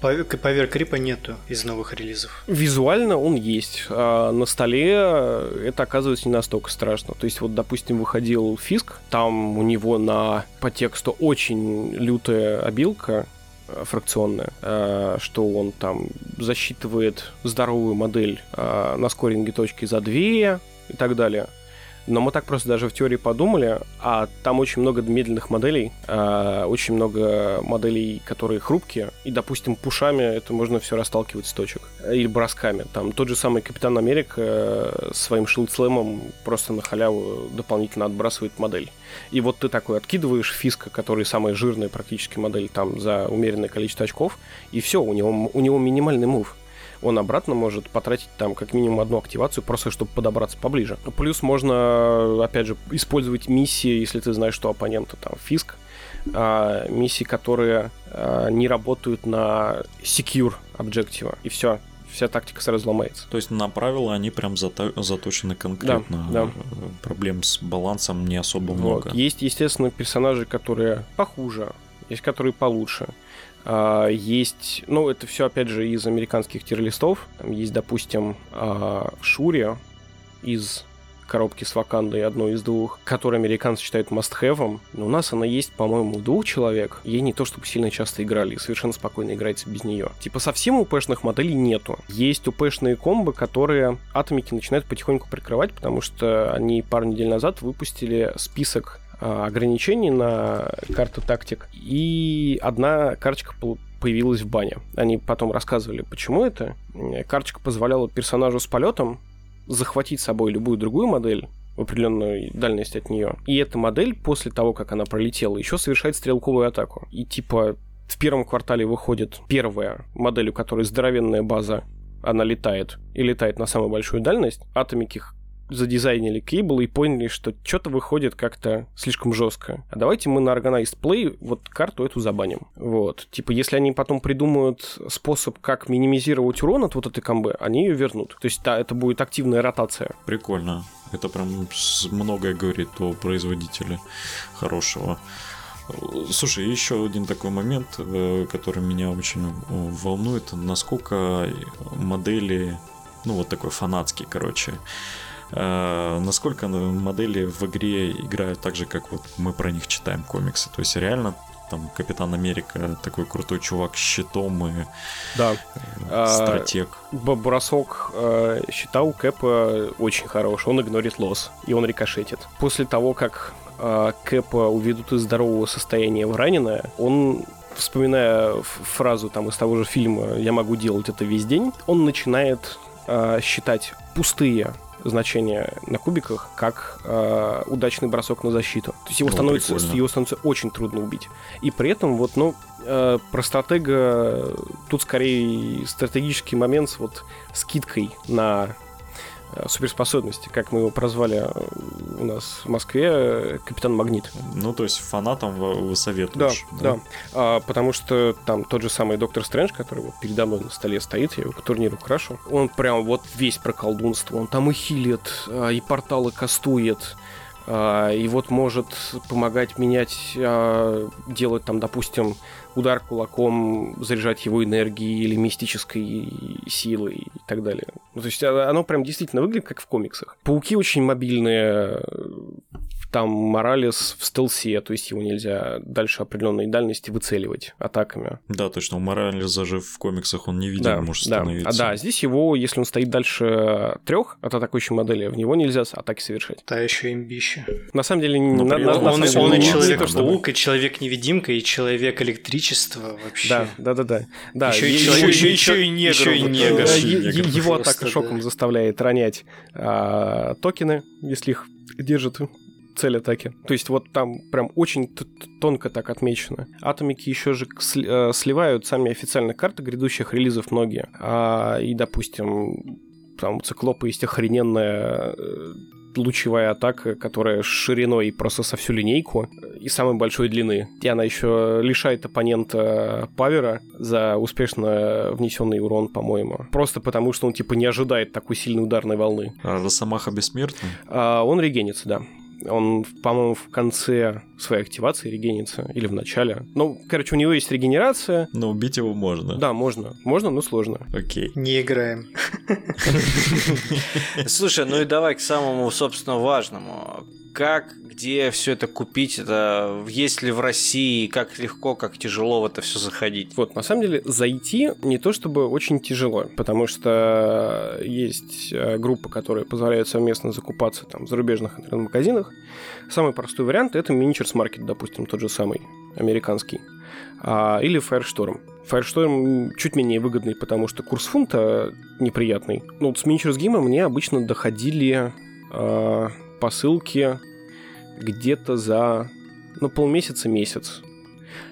Повер Повер Крипа нету из новых релизов. Визуально он есть. А на столе это оказывается не настолько страшно. То есть, вот, допустим, выходил Фиск, там у него на по тексту очень лютая обилка фракционная, э, что он там засчитывает здоровую модель э, на скоринге точки за две и так далее. Но мы так просто даже в теории подумали, а там очень много медленных моделей, а, очень много моделей, которые хрупкие, и, допустим, пушами это можно все расталкивать с точек. Или бросками. Там тот же самый Капитан Америка э, своим шилдслэмом просто на халяву дополнительно отбрасывает модель. И вот ты такой откидываешь фиска, который самая жирная практически модель там за умеренное количество очков, и все, у него, у него минимальный мув он обратно может потратить там как минимум одну активацию, просто чтобы подобраться поближе. Плюс можно, опять же, использовать миссии, если ты знаешь, что оппонента там фиск, а, миссии, которые а, не работают на secure объектива, и все. Вся тактика сразу ломается. То есть на правила они прям зато- заточены конкретно. да. Э, Проблем с балансом не особо Вот. много. Есть, естественно, персонажи, которые похуже, есть которые получше. А, есть, ну, это все, опять же, из американских тирлистов. Там есть, допустим, а, Шури из коробки с Вакандой, одной из двух, которую американцы считают must-have. Но у нас она есть, по-моему, у двух человек. Ей не то, чтобы сильно часто играли, и совершенно спокойно играется без нее. Типа совсем УПшных моделей нету. Есть УПшные комбы, которые атомики начинают потихоньку прикрывать, потому что они пару недель назад выпустили список ограничений на карту тактик, и одна карточка появилась в бане. Они потом рассказывали, почему это. Э, Карточка позволяла персонажу с полетом захватить с собой любую другую модель в определенную дальность от нее. И эта модель, после того, как она пролетела, еще совершает стрелковую атаку. И типа в первом квартале выходит первая модель, у которой здоровенная база, она летает и летает на самую большую дальность. Атомики задизайнили Кейбл и поняли, что что-то выходит как-то слишком жестко. А давайте мы на Organized Play вот карту эту забаним. Вот. Типа, если они потом придумают способ, как минимизировать урон от вот этой комбы, они ее вернут. То есть, да, это будет активная ротация. Прикольно. Это прям многое говорит о производителе хорошего. Слушай, еще один такой момент, э, который меня очень волнует, насколько модели, ну вот такой фанатский, короче, э, насколько модели в игре играют так же, как вот мы про них читаем комиксы. То есть реально там Капитан Америка такой крутой чувак с щитом и да. Э, стратег. А, бросок э, щита у Кэпа очень хороший, он игнорит лос, и он рикошетит. После того, как э, Кэпа уведут из здорового состояния в раненое, он вспоминая фразу там из того же фильма «Я могу делать это весь день», он начинает э, считать пустые значение на кубиках как э, удачный бросок на защиту. То есть его, ну, становится, его становится очень трудно убить. И при этом вот, ну, э, про стратега тут скорее стратегический момент с вот скидкой на суперспособности, как мы его прозвали э, у нас в Москве, э, Капитан Магнит. Ну, то есть фанатам вы советуешь. Да, да. да. А, потому что там тот же самый Доктор Стрэндж, который вот передо мной на столе стоит, я его к турниру крашу, он прям вот весь про колдунство, он там и хилит, и порталы кастует, и вот может помогать менять, делать там, допустим, удар кулаком, заряжать его энергией или мистической силой и так далее. Ну, то есть а, оно прям действительно выглядит как в комиксах. Пауки очень мобильные, там Моралес в стелсе, то есть его нельзя дальше определенной дальности выцеливать атаками. Да, точно, у Моралеса же в комиксах он не виден, да, может да. становиться. А да, здесь его, если он стоит дальше трех от атакующей модели, в него нельзя атаки совершать. Да, еще имбище. На самом деле... Но на, на, он, на, он, он и Человек-паук, и Человек-невидимка, и Человек-электричество вообще. Да, да, да, да. да еще, и, человек, еще, еще, и негр. Еще и негр. Его атака шоком заставляет ронять а, токены, если их держит цель атаки. То есть вот там прям очень тонко так отмечено. Атомики еще же э, сливают сами официальные карты грядущих релизов многие. А, и, допустим, там у Циклопа есть охрененная э, лучевая атака, которая шириной просто со всю линейку и самой большой длины. И она еще лишает оппонента павера за успешно внесенный урон, по-моему. Просто потому, что он типа не ожидает такой сильной ударной волны. А Росомаха бессмертный? А, он регенится, да. Он, по-моему, в конце своей активации регенится. Или в начале. Ну, короче, у него есть регенерация. Но убить его можно. Да, можно. Можно, но сложно. Окей. Не играем. Слушай, ну и давай к самому, собственно, важному как, где все это купить, это есть ли в России, как легко, как тяжело в это все заходить? Вот, на самом деле, зайти не то чтобы очень тяжело, потому что есть э, группы, которые позволяют совместно закупаться там в зарубежных интернет-магазинах. Самый простой вариант это Miniatures Market, допустим, тот же самый, американский. А, или Firestorm. Firestorm чуть менее выгодный, потому что курс фунта неприятный. Ну, вот с Miniatures Game мне обычно доходили э, посылки где-то за ну, полмесяца-месяц.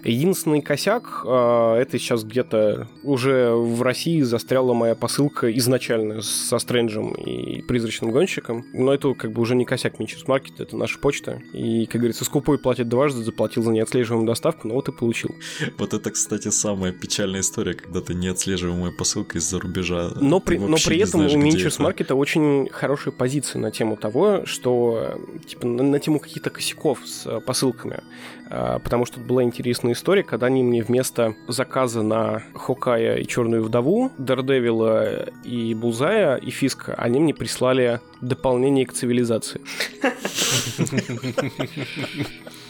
Единственный косяк, э, это сейчас где-то уже в России застряла моя посылка изначально со Стрэнджем и Призрачным Гонщиком. Но это как бы уже не косяк Мичерс Маркет, это наша почта. И, как говорится, скупой платит дважды, заплатил за неотслеживаемую доставку, но вот и получил. Вот это, кстати, самая печальная история, когда ты неотслеживаемая посылка из-за рубежа. Но при, но при этом знаешь, у Мичерс Маркета очень хорошая позиция на тему того, что типа на, на тему каких-то косяков с посылками. А, потому что была интересная история, когда они мне вместо заказа на Хокая и Черную Вдову, Дардевила и Бузая и Фиска, они мне прислали дополнение к цивилизации.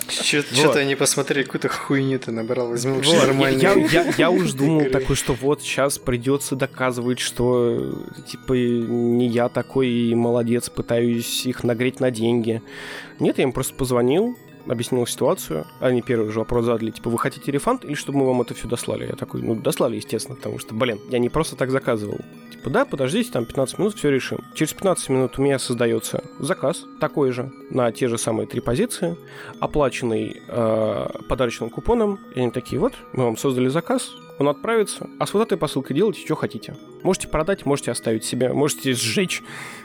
Что-то вот. они посмотрели, какую-то хуйню ты набрал. Возьми лучше вот. нормальный. Я, я, я уж думал такой, что вот сейчас придется доказывать, что типа не я такой молодец, пытаюсь их нагреть на деньги. Нет, я им просто позвонил, объяснил ситуацию. Они первый же вопрос задали, типа, вы хотите рефанд или чтобы мы вам это все дослали? Я такой, ну, дослали, естественно, потому что, блин, я не просто так заказывал. Типа, да, подождите, там 15 минут, все решим. Через 15 минут у меня создается заказ такой же, на те же самые три позиции, оплаченный э, подарочным купоном. И они такие, вот, мы вам создали заказ, он отправится, а с вот этой посылкой делайте, что хотите. Можете продать, можете оставить себе, можете сжечь,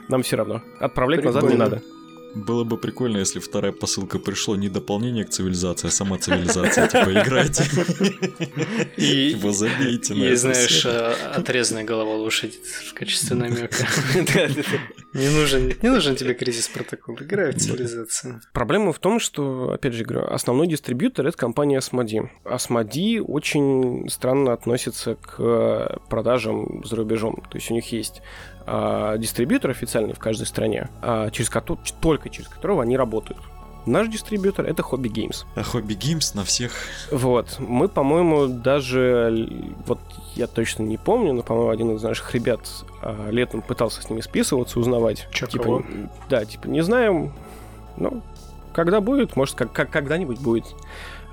нам все равно. Отправлять Прикольно. назад не надо. Было бы прикольно, если вторая посылка пришло не дополнение к цивилизации, а сама цивилизация. Типа, играйте. И его забейте. И, знаешь, э, отрезанная голова лошади в качестве намека. Не нужен, не нужен тебе кризис протокол. Играй в цивилизацию. Проблема в том, что, опять же говорю, основной дистрибьютор — это компания Asmodi. Asmodi очень странно относится к продажам за рубежом. То есть у них есть э, дистрибьютор официальный в каждой стране, э, через который, только через которого они работают. Наш дистрибьютор это Hobby Games. А Hobby Games на всех. Вот. Мы, по-моему, даже. Вот я точно не помню, но, по-моему, один из наших ребят а, летом пытался с ними списываться, узнавать. Чё, типа, кого? Да, типа, не знаем. Ну, когда будет, может, как, как когда-нибудь будет.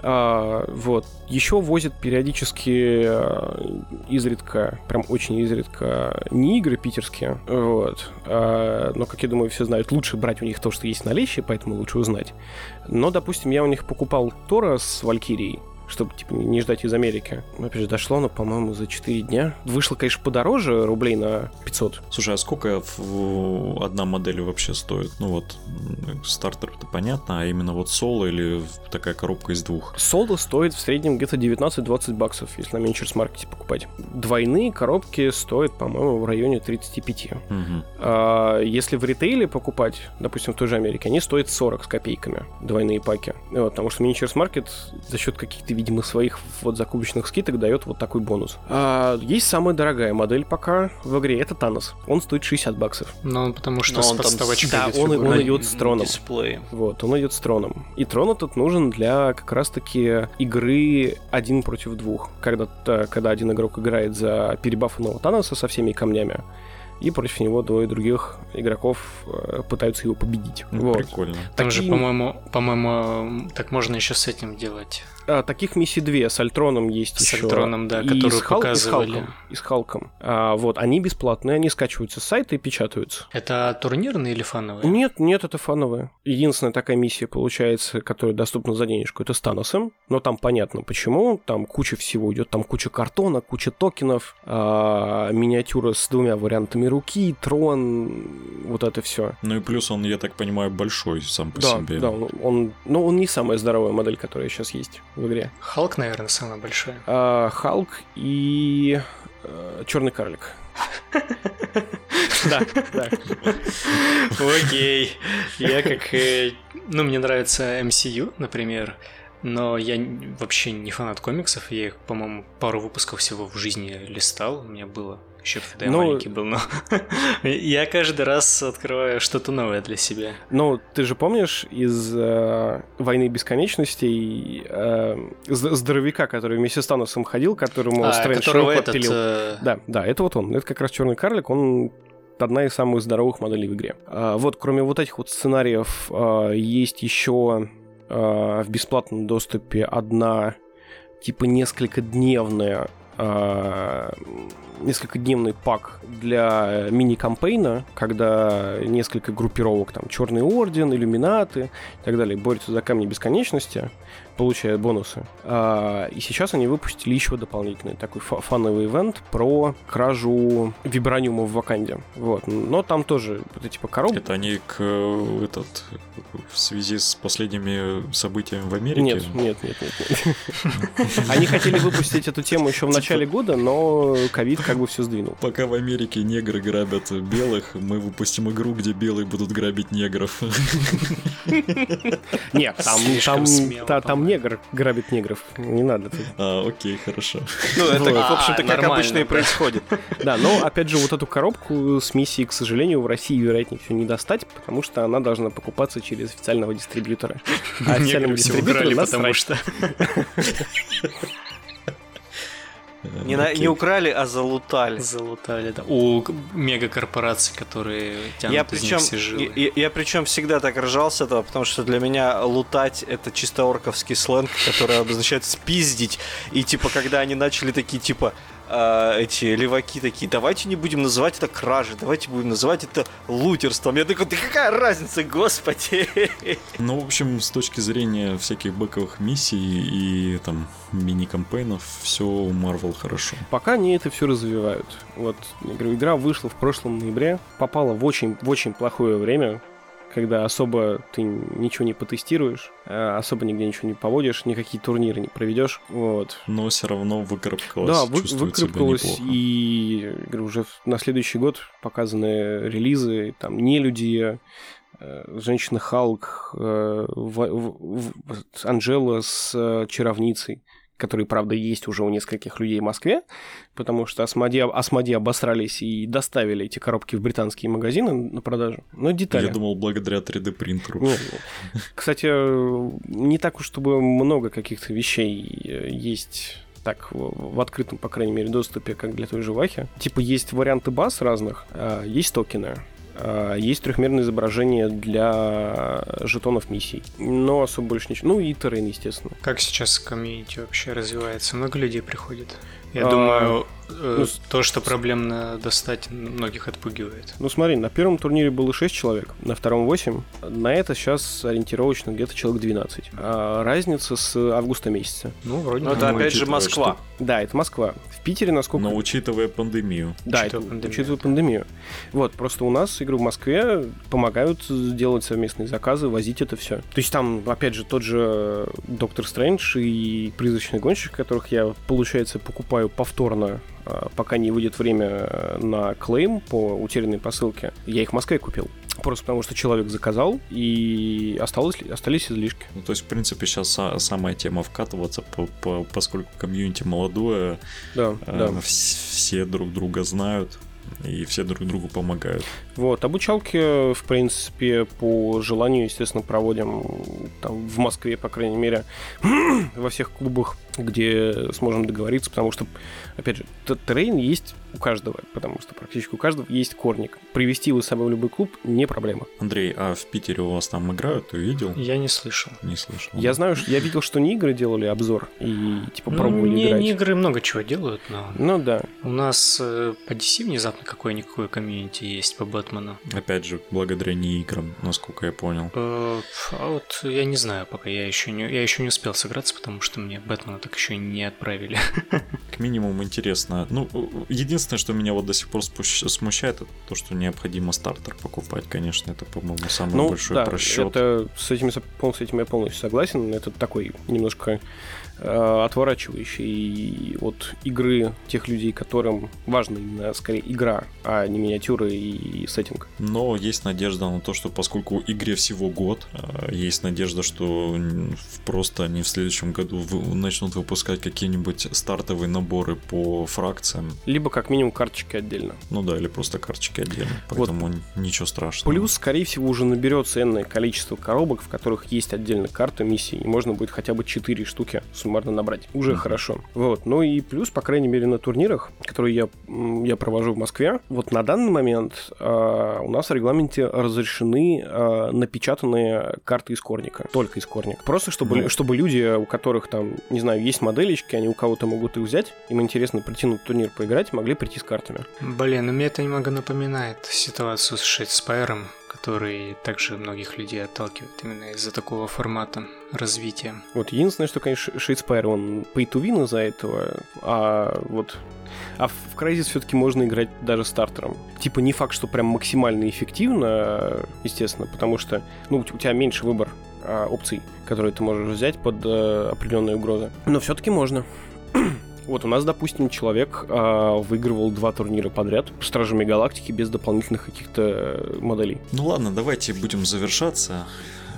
А, вот. Еще возят периодически а, изредка, прям очень изредка, не игры питерские. Вот. А, но, как я думаю, все знают, лучше брать у них то, что есть в наличии, поэтому лучше узнать. Но, допустим, я у них покупал Тора с Валькирией чтобы типа не ждать из Америки. Опять же, дошло, но, по-моему, за 4 дня. Вышло, конечно, подороже, рублей на 500. Слушай, а сколько одна модель вообще стоит? Ну вот, стартер-то понятно, а именно вот соло или такая коробка из двух? Соло стоит в среднем где-то 19-20 баксов, если на Ventures маркете покупать. Двойные коробки стоят, по-моему, в районе 35. Угу. А, если в ритейле покупать, допустим, в той же Америке, они стоят 40 с копейками, двойные паки. Вот, потому что Market за счет каких-то видимо, своих вот закупочных скидок дает вот такой бонус. А, есть самая дорогая модель пока в игре, это Танос. Он стоит 60 баксов. Ну, потому что Но с он подставочкой Да, он, он идет с троном. Дисплее. Вот, он идет с троном. И трон этот нужен для как раз-таки игры один против двух. Когда, когда один игрок играет за перебафанного Таноса со всеми камнями, и против него двое других игроков э, пытаются его победить. Ну, вот. Прикольно. Там Такие... же, по-моему, по-моему, так можно еще с этим делать. А, таких миссий две. С Альтроном есть с еще. С Альтроном, да, и которую Хал... показывали. И с Халком. И с Халком. А, вот, они бесплатные, они скачиваются с сайта и печатаются. Это турнирные или фановые? Нет, нет, это фановые. Единственная такая миссия, получается, которая доступна за денежку, это с Таносом. Но там понятно почему. Там куча всего идет. Там куча картона, куча токенов, а, миниатюра с двумя вариантами руки, трон, вот это все. Ну и плюс он, я так понимаю, большой сам по да, себе. Да, он, ну, он не самая здоровая модель, которая сейчас есть в игре. Халк, наверное, самая большая. А, Халк и э, Черный карлик. Да, да. Окей. Я как... Э, ну, мне нравится MCU, например, но я вообще не фанат комиксов. Я их, по-моему, пару выпусков всего в жизни листал. У меня было еще когда я ну, маленький был, но я каждый раз открываю что-то новое для себя. Ну, ты же помнишь из э, «Войны бесконечностей» э, здоровяка, который вместе с Таносом ходил, которому а, Стрэндж Роу подпилил? Э... Да, да, это вот он. Это как раз черный карлик, он одна из самых здоровых моделей в игре. А, вот, кроме вот этих вот сценариев, а, есть еще а, в бесплатном доступе одна типа несколько дневная а, несколько дневный пак для мини-кампейна, когда несколько группировок, там, Черный Орден, Иллюминаты и так далее, борются за камни бесконечности получают бонусы. А, и сейчас они выпустили еще дополнительный такой фановый ивент про кражу вибраниума в Ваканде. Вот. Но там тоже это типа коробка. Это они к э, этот в связи с последними событиями в Америке? Нет, нет, нет, нет. нет. Они хотели выпустить эту тему еще в типа начале года, но ковид как бы все сдвинул. Пока в Америке негры грабят белых, мы выпустим игру, где белые будут грабить негров. Нет, там, там, там негр грабит негров. Не надо. Тут. А, окей, хорошо. Ну, это, вот. в общем-то, как обычно и происходит. Да, но, опять же, вот эту коробку с миссией, к сожалению, в России, вероятнее всего, не достать, потому что она должна покупаться через официального дистрибьютора. А официального дистрибьютора потому что... Не, на, не украли, а залутали. Залутали, да. У мегакорпораций, которые тянут я из причем, них все жилы. Я, я причем всегда так ржал с этого, потому что для меня лутать это чисто орковский сленг, который обозначает спиздить. И типа, когда они начали такие, типа, э, эти леваки такие, давайте не будем называть это кражей, давайте будем называть это лутерством. Я такой, да какая разница, господи? Ну, в общем, с точки зрения всяких бэковых миссий и там мини-кампейнов, все у Marvel хорошо. Пока они это все развивают. Вот, я говорю, игра вышла в прошлом ноябре, попала в очень, в очень плохое время, когда особо ты ничего не потестируешь, э, особо нигде ничего не поводишь, никакие турниры не проведешь. Вот. Но все равно выкарабкалась. Да, вы, выкарабкалась, и говорю, уже на следующий год показаны релизы, там, не люди, Женщина Халк, э, Анжела с э, чаровницей, которые, правда, есть уже у нескольких людей в Москве, потому что Асмоди, Асмоди обосрались и доставили эти коробки в британские магазины на продажу. Но детали. Я думал, благодаря 3D принтеру. Ну, Кстати, не так уж, чтобы много каких-то вещей э, есть так в открытом, по крайней мере, доступе, как для той же Вахи. Типа есть варианты баз разных, а есть токены, есть трехмерное изображение для жетонов миссий. Но особо больше ничего. Ну и террен, естественно. Как сейчас комьюнити вообще развивается? Много людей приходит? Я А, думаю, ну, с- то, что проблемно достать, многих отпугивает. Ну смотри, на первом турнире было 6 человек, на втором 8. На это сейчас ориентировочно где-то человек 12. А разница с августа месяца. Ну, вроде Ну, это опять же Москва. Да, это Москва. В Питере, насколько... Но учитывая пандемию. Да, Учитывая это пандемию. учитывая пандемию. Вот, просто у нас игру в Москве помогают делать совместные заказы, возить это все. То есть там, опять же, тот же Доктор Стрэндж и Призрачный гонщик, которых я, получается, покупаю повторно, пока не выйдет время на клейм по утерянной посылке. Я их в Москве купил. Просто потому, что человек заказал, и осталось, остались излишки. Ну, то есть, в принципе, сейчас самая тема вкатываться, по- по- поскольку комьюнити молодое, Да, э, да. вс- все друг друга знают и все друг другу помогают. Вот, обучалки, в принципе, по желанию, естественно, проводим там в Москве, по крайней мере, во всех клубах, где сможем договориться, потому что, опять же, террейн есть у каждого, потому что практически у каждого есть корник. Привести его с собой в любой клуб не проблема. Андрей, а в Питере у вас там играют? Ты видел? Я не слышал. Не слышал. Я знаю, что я видел, что не игры делали обзор и типа Ну, пробовали не, играть. не игры много чего делают, но Ну да. у нас э, по DC внезапно какое-никакое комьюнити есть по Бэтмену. Опять же, благодаря не играм, насколько я понял. Э, А вот я не знаю, пока я еще не, я еще не успел сыграться, потому что мне Бэтмена так еще и не отправили. К минимуму интересно. Ну, единственное, что меня вот до сих пор смущает, это то, что необходимо стартер покупать. Конечно, это, по-моему, самый Ну, большой да, просчет. это с этим, с этим я полностью согласен. Это такой немножко отворачивающий от игры тех людей, которым важна именно скорее игра, а не миниатюры и сеттинг. Но есть надежда на то, что поскольку игре всего год, э, есть надежда, что просто они в следующем году начнут выпускать какие-нибудь стартовые наборы по фракциям. Либо как минимум карточки отдельно. Ну да, или просто карточки отдельно. Поэтому ничего страшного. Плюс, скорее всего, уже наберется энное количество коробок, в которых есть отдельно карта миссии, и можно будет хотя бы 4 штуки суммарно набрать. Уже Мгм. хорошо. Вот. Ну и плюс, по крайней мере, на турнирах, которые я, я провожу в Москве, вот на данный момент а, у нас в регламенте разрешены а, напечатанные карты из корника. Только из корника. Просто чтобы, Ну. чтобы люди, у которых там, не знаю, есть моделечки, они у кого-то могут их взять, им интересно прийти на турнир поиграть, могли прийти с картами. Блин, ну мне это немного напоминает ситуацию с Shadespire ом, который также многих людей отталкивает именно из-за такого формата развития. Вот единственное, что, конечно, Shadespire, он pay to win из-за этого, а вот... А в Crisis все-таки можно играть даже стартером. Типа не факт, что прям максимально эффективно, естественно, потому что, ну, у тебя меньше выбор а, опций, которые ты можешь взять под э, определенные угрозы. Но все-таки можно. Вот у нас, допустим, человек а, выигрывал два турнира подряд с Стражами Галактики без дополнительных каких-то э, моделей. Ну ладно, давайте будем завершаться.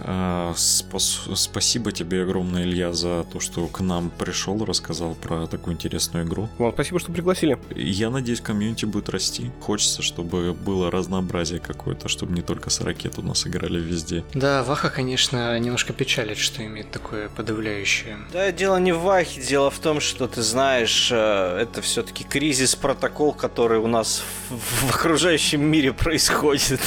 А, спас- спасибо тебе огромное, Илья, за то, что к нам пришел, рассказал про такую интересную игру. Вам спасибо, что пригласили. Я надеюсь, комьюнити будет расти. Хочется, чтобы было разнообразие какое-то, чтобы не только с ракет у нас играли везде. Да, Ваха, конечно, немножко печалит, что имеет такое подавляющее. Да, дело не в Вахе, дело в том, что ты знаешь, э, это все-таки кризис протокол, который у нас в, в окружающем мире происходит.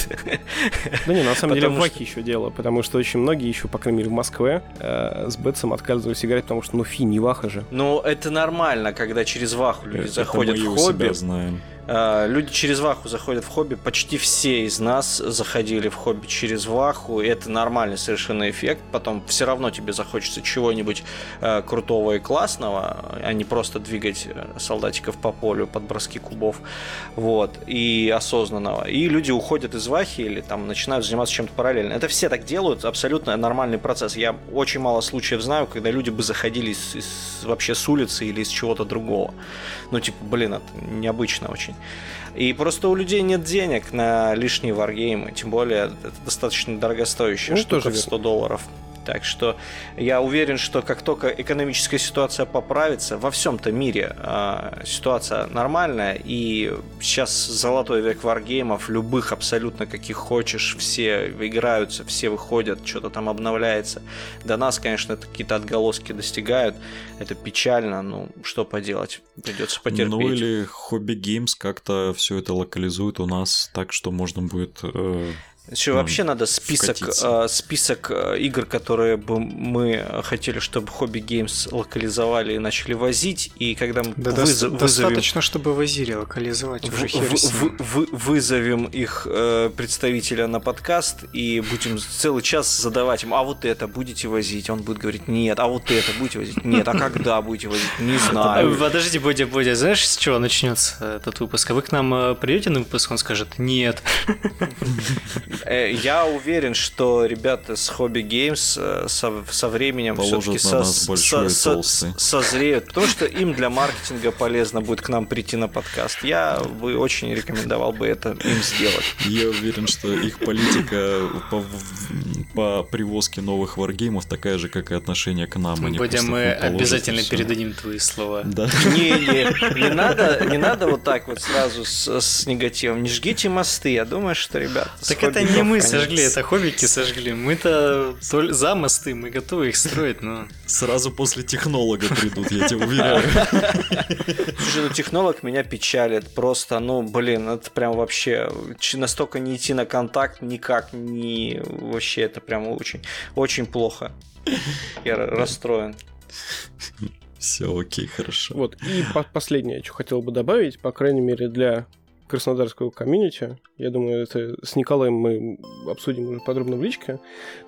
Да не, на самом деле в Потому Ваке еще дело, потому что очень многие еще, по крайней мере, в Москве э, с Бетсом отказывались играть, потому что, ну, фи, не Ваха же. Ну, это нормально, когда через Ваху люди Это заходят мы в у себя хобби. знаем. А, Люди через Ваху заходят в хобби. Почти все из нас заходили в хобби через Ваху. Это нормальный совершенно эффект. Потом все равно тебе захочется чего-нибудь э, крутого и классного, а не просто двигать э, солдатиков по полю под броски кубов. Вот. И осознанного. И люди уходят из Вахи или там начинают заниматься чем-то параллельно. Это все так делают. Абсолютно нормальный процесс. Я очень мало случаев знаю, когда люди бы заходили из- из- вообще с улицы или из чего-то другого. Ну, типа, блин, это необычно очень. И просто у людей нет денег на лишние варгеймы, тем более это достаточно дорогостоящая Ну, штука тоже в 100 долларов. Так что я уверен, что как только экономическая ситуация поправится, во всем-то мире а, ситуация нормальная, и сейчас золотой век варгеймов, любых абсолютно каких хочешь, все играются, все выходят, что-то там обновляется. До нас, конечно, какие-то отголоски достигают, это печально, ну что поделать, придется потерпеть. Ну или Hobby Games как-то все это локализует у нас так, что можно будет... э, Еще ну, вообще надо список, вкатиться. э, список э, игр, которые бы мы хотели, чтобы Hobby Games локализовали и начали возить, и когда мы Да выз- дос- вызовем, достаточно, чтобы Вазири локализовать уже в- хер в- в- в- вызовем их э, представителя на подкаст и будем целый час задавать им, а вот это будете возить? Он будет говорить, нет, а вот это будете возить? Нет, а когда будете возить? Не знаю. Э, Подожди, Бодя, Бодя, знаешь, с чего начнется этот выпуск? А вы к нам э, придете на выпуск, он скажет нет. Э, Я уверен, что ребята с Hobby Games э, со, со временем все-таки большой и толстый. созреют, потому что им для маркетинга полезно будет к нам прийти на подкаст. Я бы очень рекомендовал бы это им сделать. Я уверен, что их политика по, по привозке новых варгеймов такая же, как и отношение к нам. Они Бодя, просто мы обязательно передадим твои слова. Да. Не, не, не надо, не надо вот так вот сразу с, с негативом. Не жгите мосты. Я думаю, что ребята. с Так это хоббиков, не мы сожгли, это хоббики сожгли. Мы-то толь- за мосты, мы готовы их строить, но... Сразу после технолога придут, я тебе уверяю. Слушай, ну технолог меня печалит. Просто, ну, блин, это прям вообще настолько не идти на контакт никак не вообще это прям очень, очень плохо. Я расстроен. Все, окей, хорошо. Вот. И по- последнее, что хотел бы добавить, по крайней мере, для краснодарского комьюнити. Я думаю, это с Николаем мы обсудим уже подробно в личке.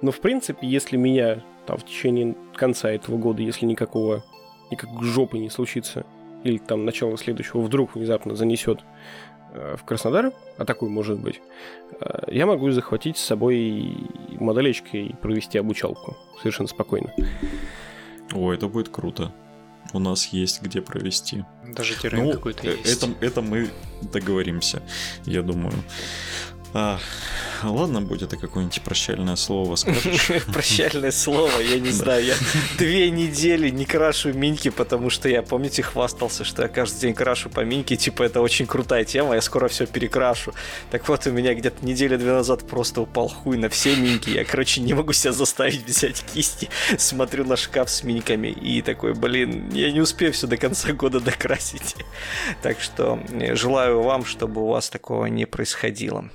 Но, в принципе, если меня там в течение конца этого года, если никакого, никакой жопы не случится, или там начало следующего вдруг внезапно занесет э, в Краснодар, а такой может быть, э, я могу захватить с собой и моделечки и провести обучалку совершенно спокойно. О, это будет круто. У нас есть где провести. Даже террен Ну, какой-то э, есть. это, это мы договоримся, я думаю. А, ладно, будет это какое-нибудь прощальное слово скажешь? Прощальное слово, я не знаю. Я две недели не крашу миньки, потому что я, помните, хвастался, что я каждый день крашу по миньке. Типа, это очень крутая тема, я скоро все перекрашу. Так вот, у меня где-то недели две назад просто упал хуй на все миньки. Я, короче, не могу себя заставить взять кисти. Смотрю на шкаф с миньками и такой, блин, я не успею все до конца года докрасить. Так что э, желаю вам, чтобы у вас такого не происходило.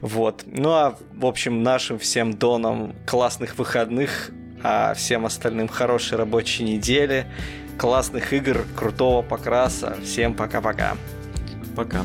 Вот. Ну а, в общем, нашим всем донам классных выходных, а всем остальным хорошей рабочей недели, классных игр, крутого покраса. Всем пока-пока. Пока.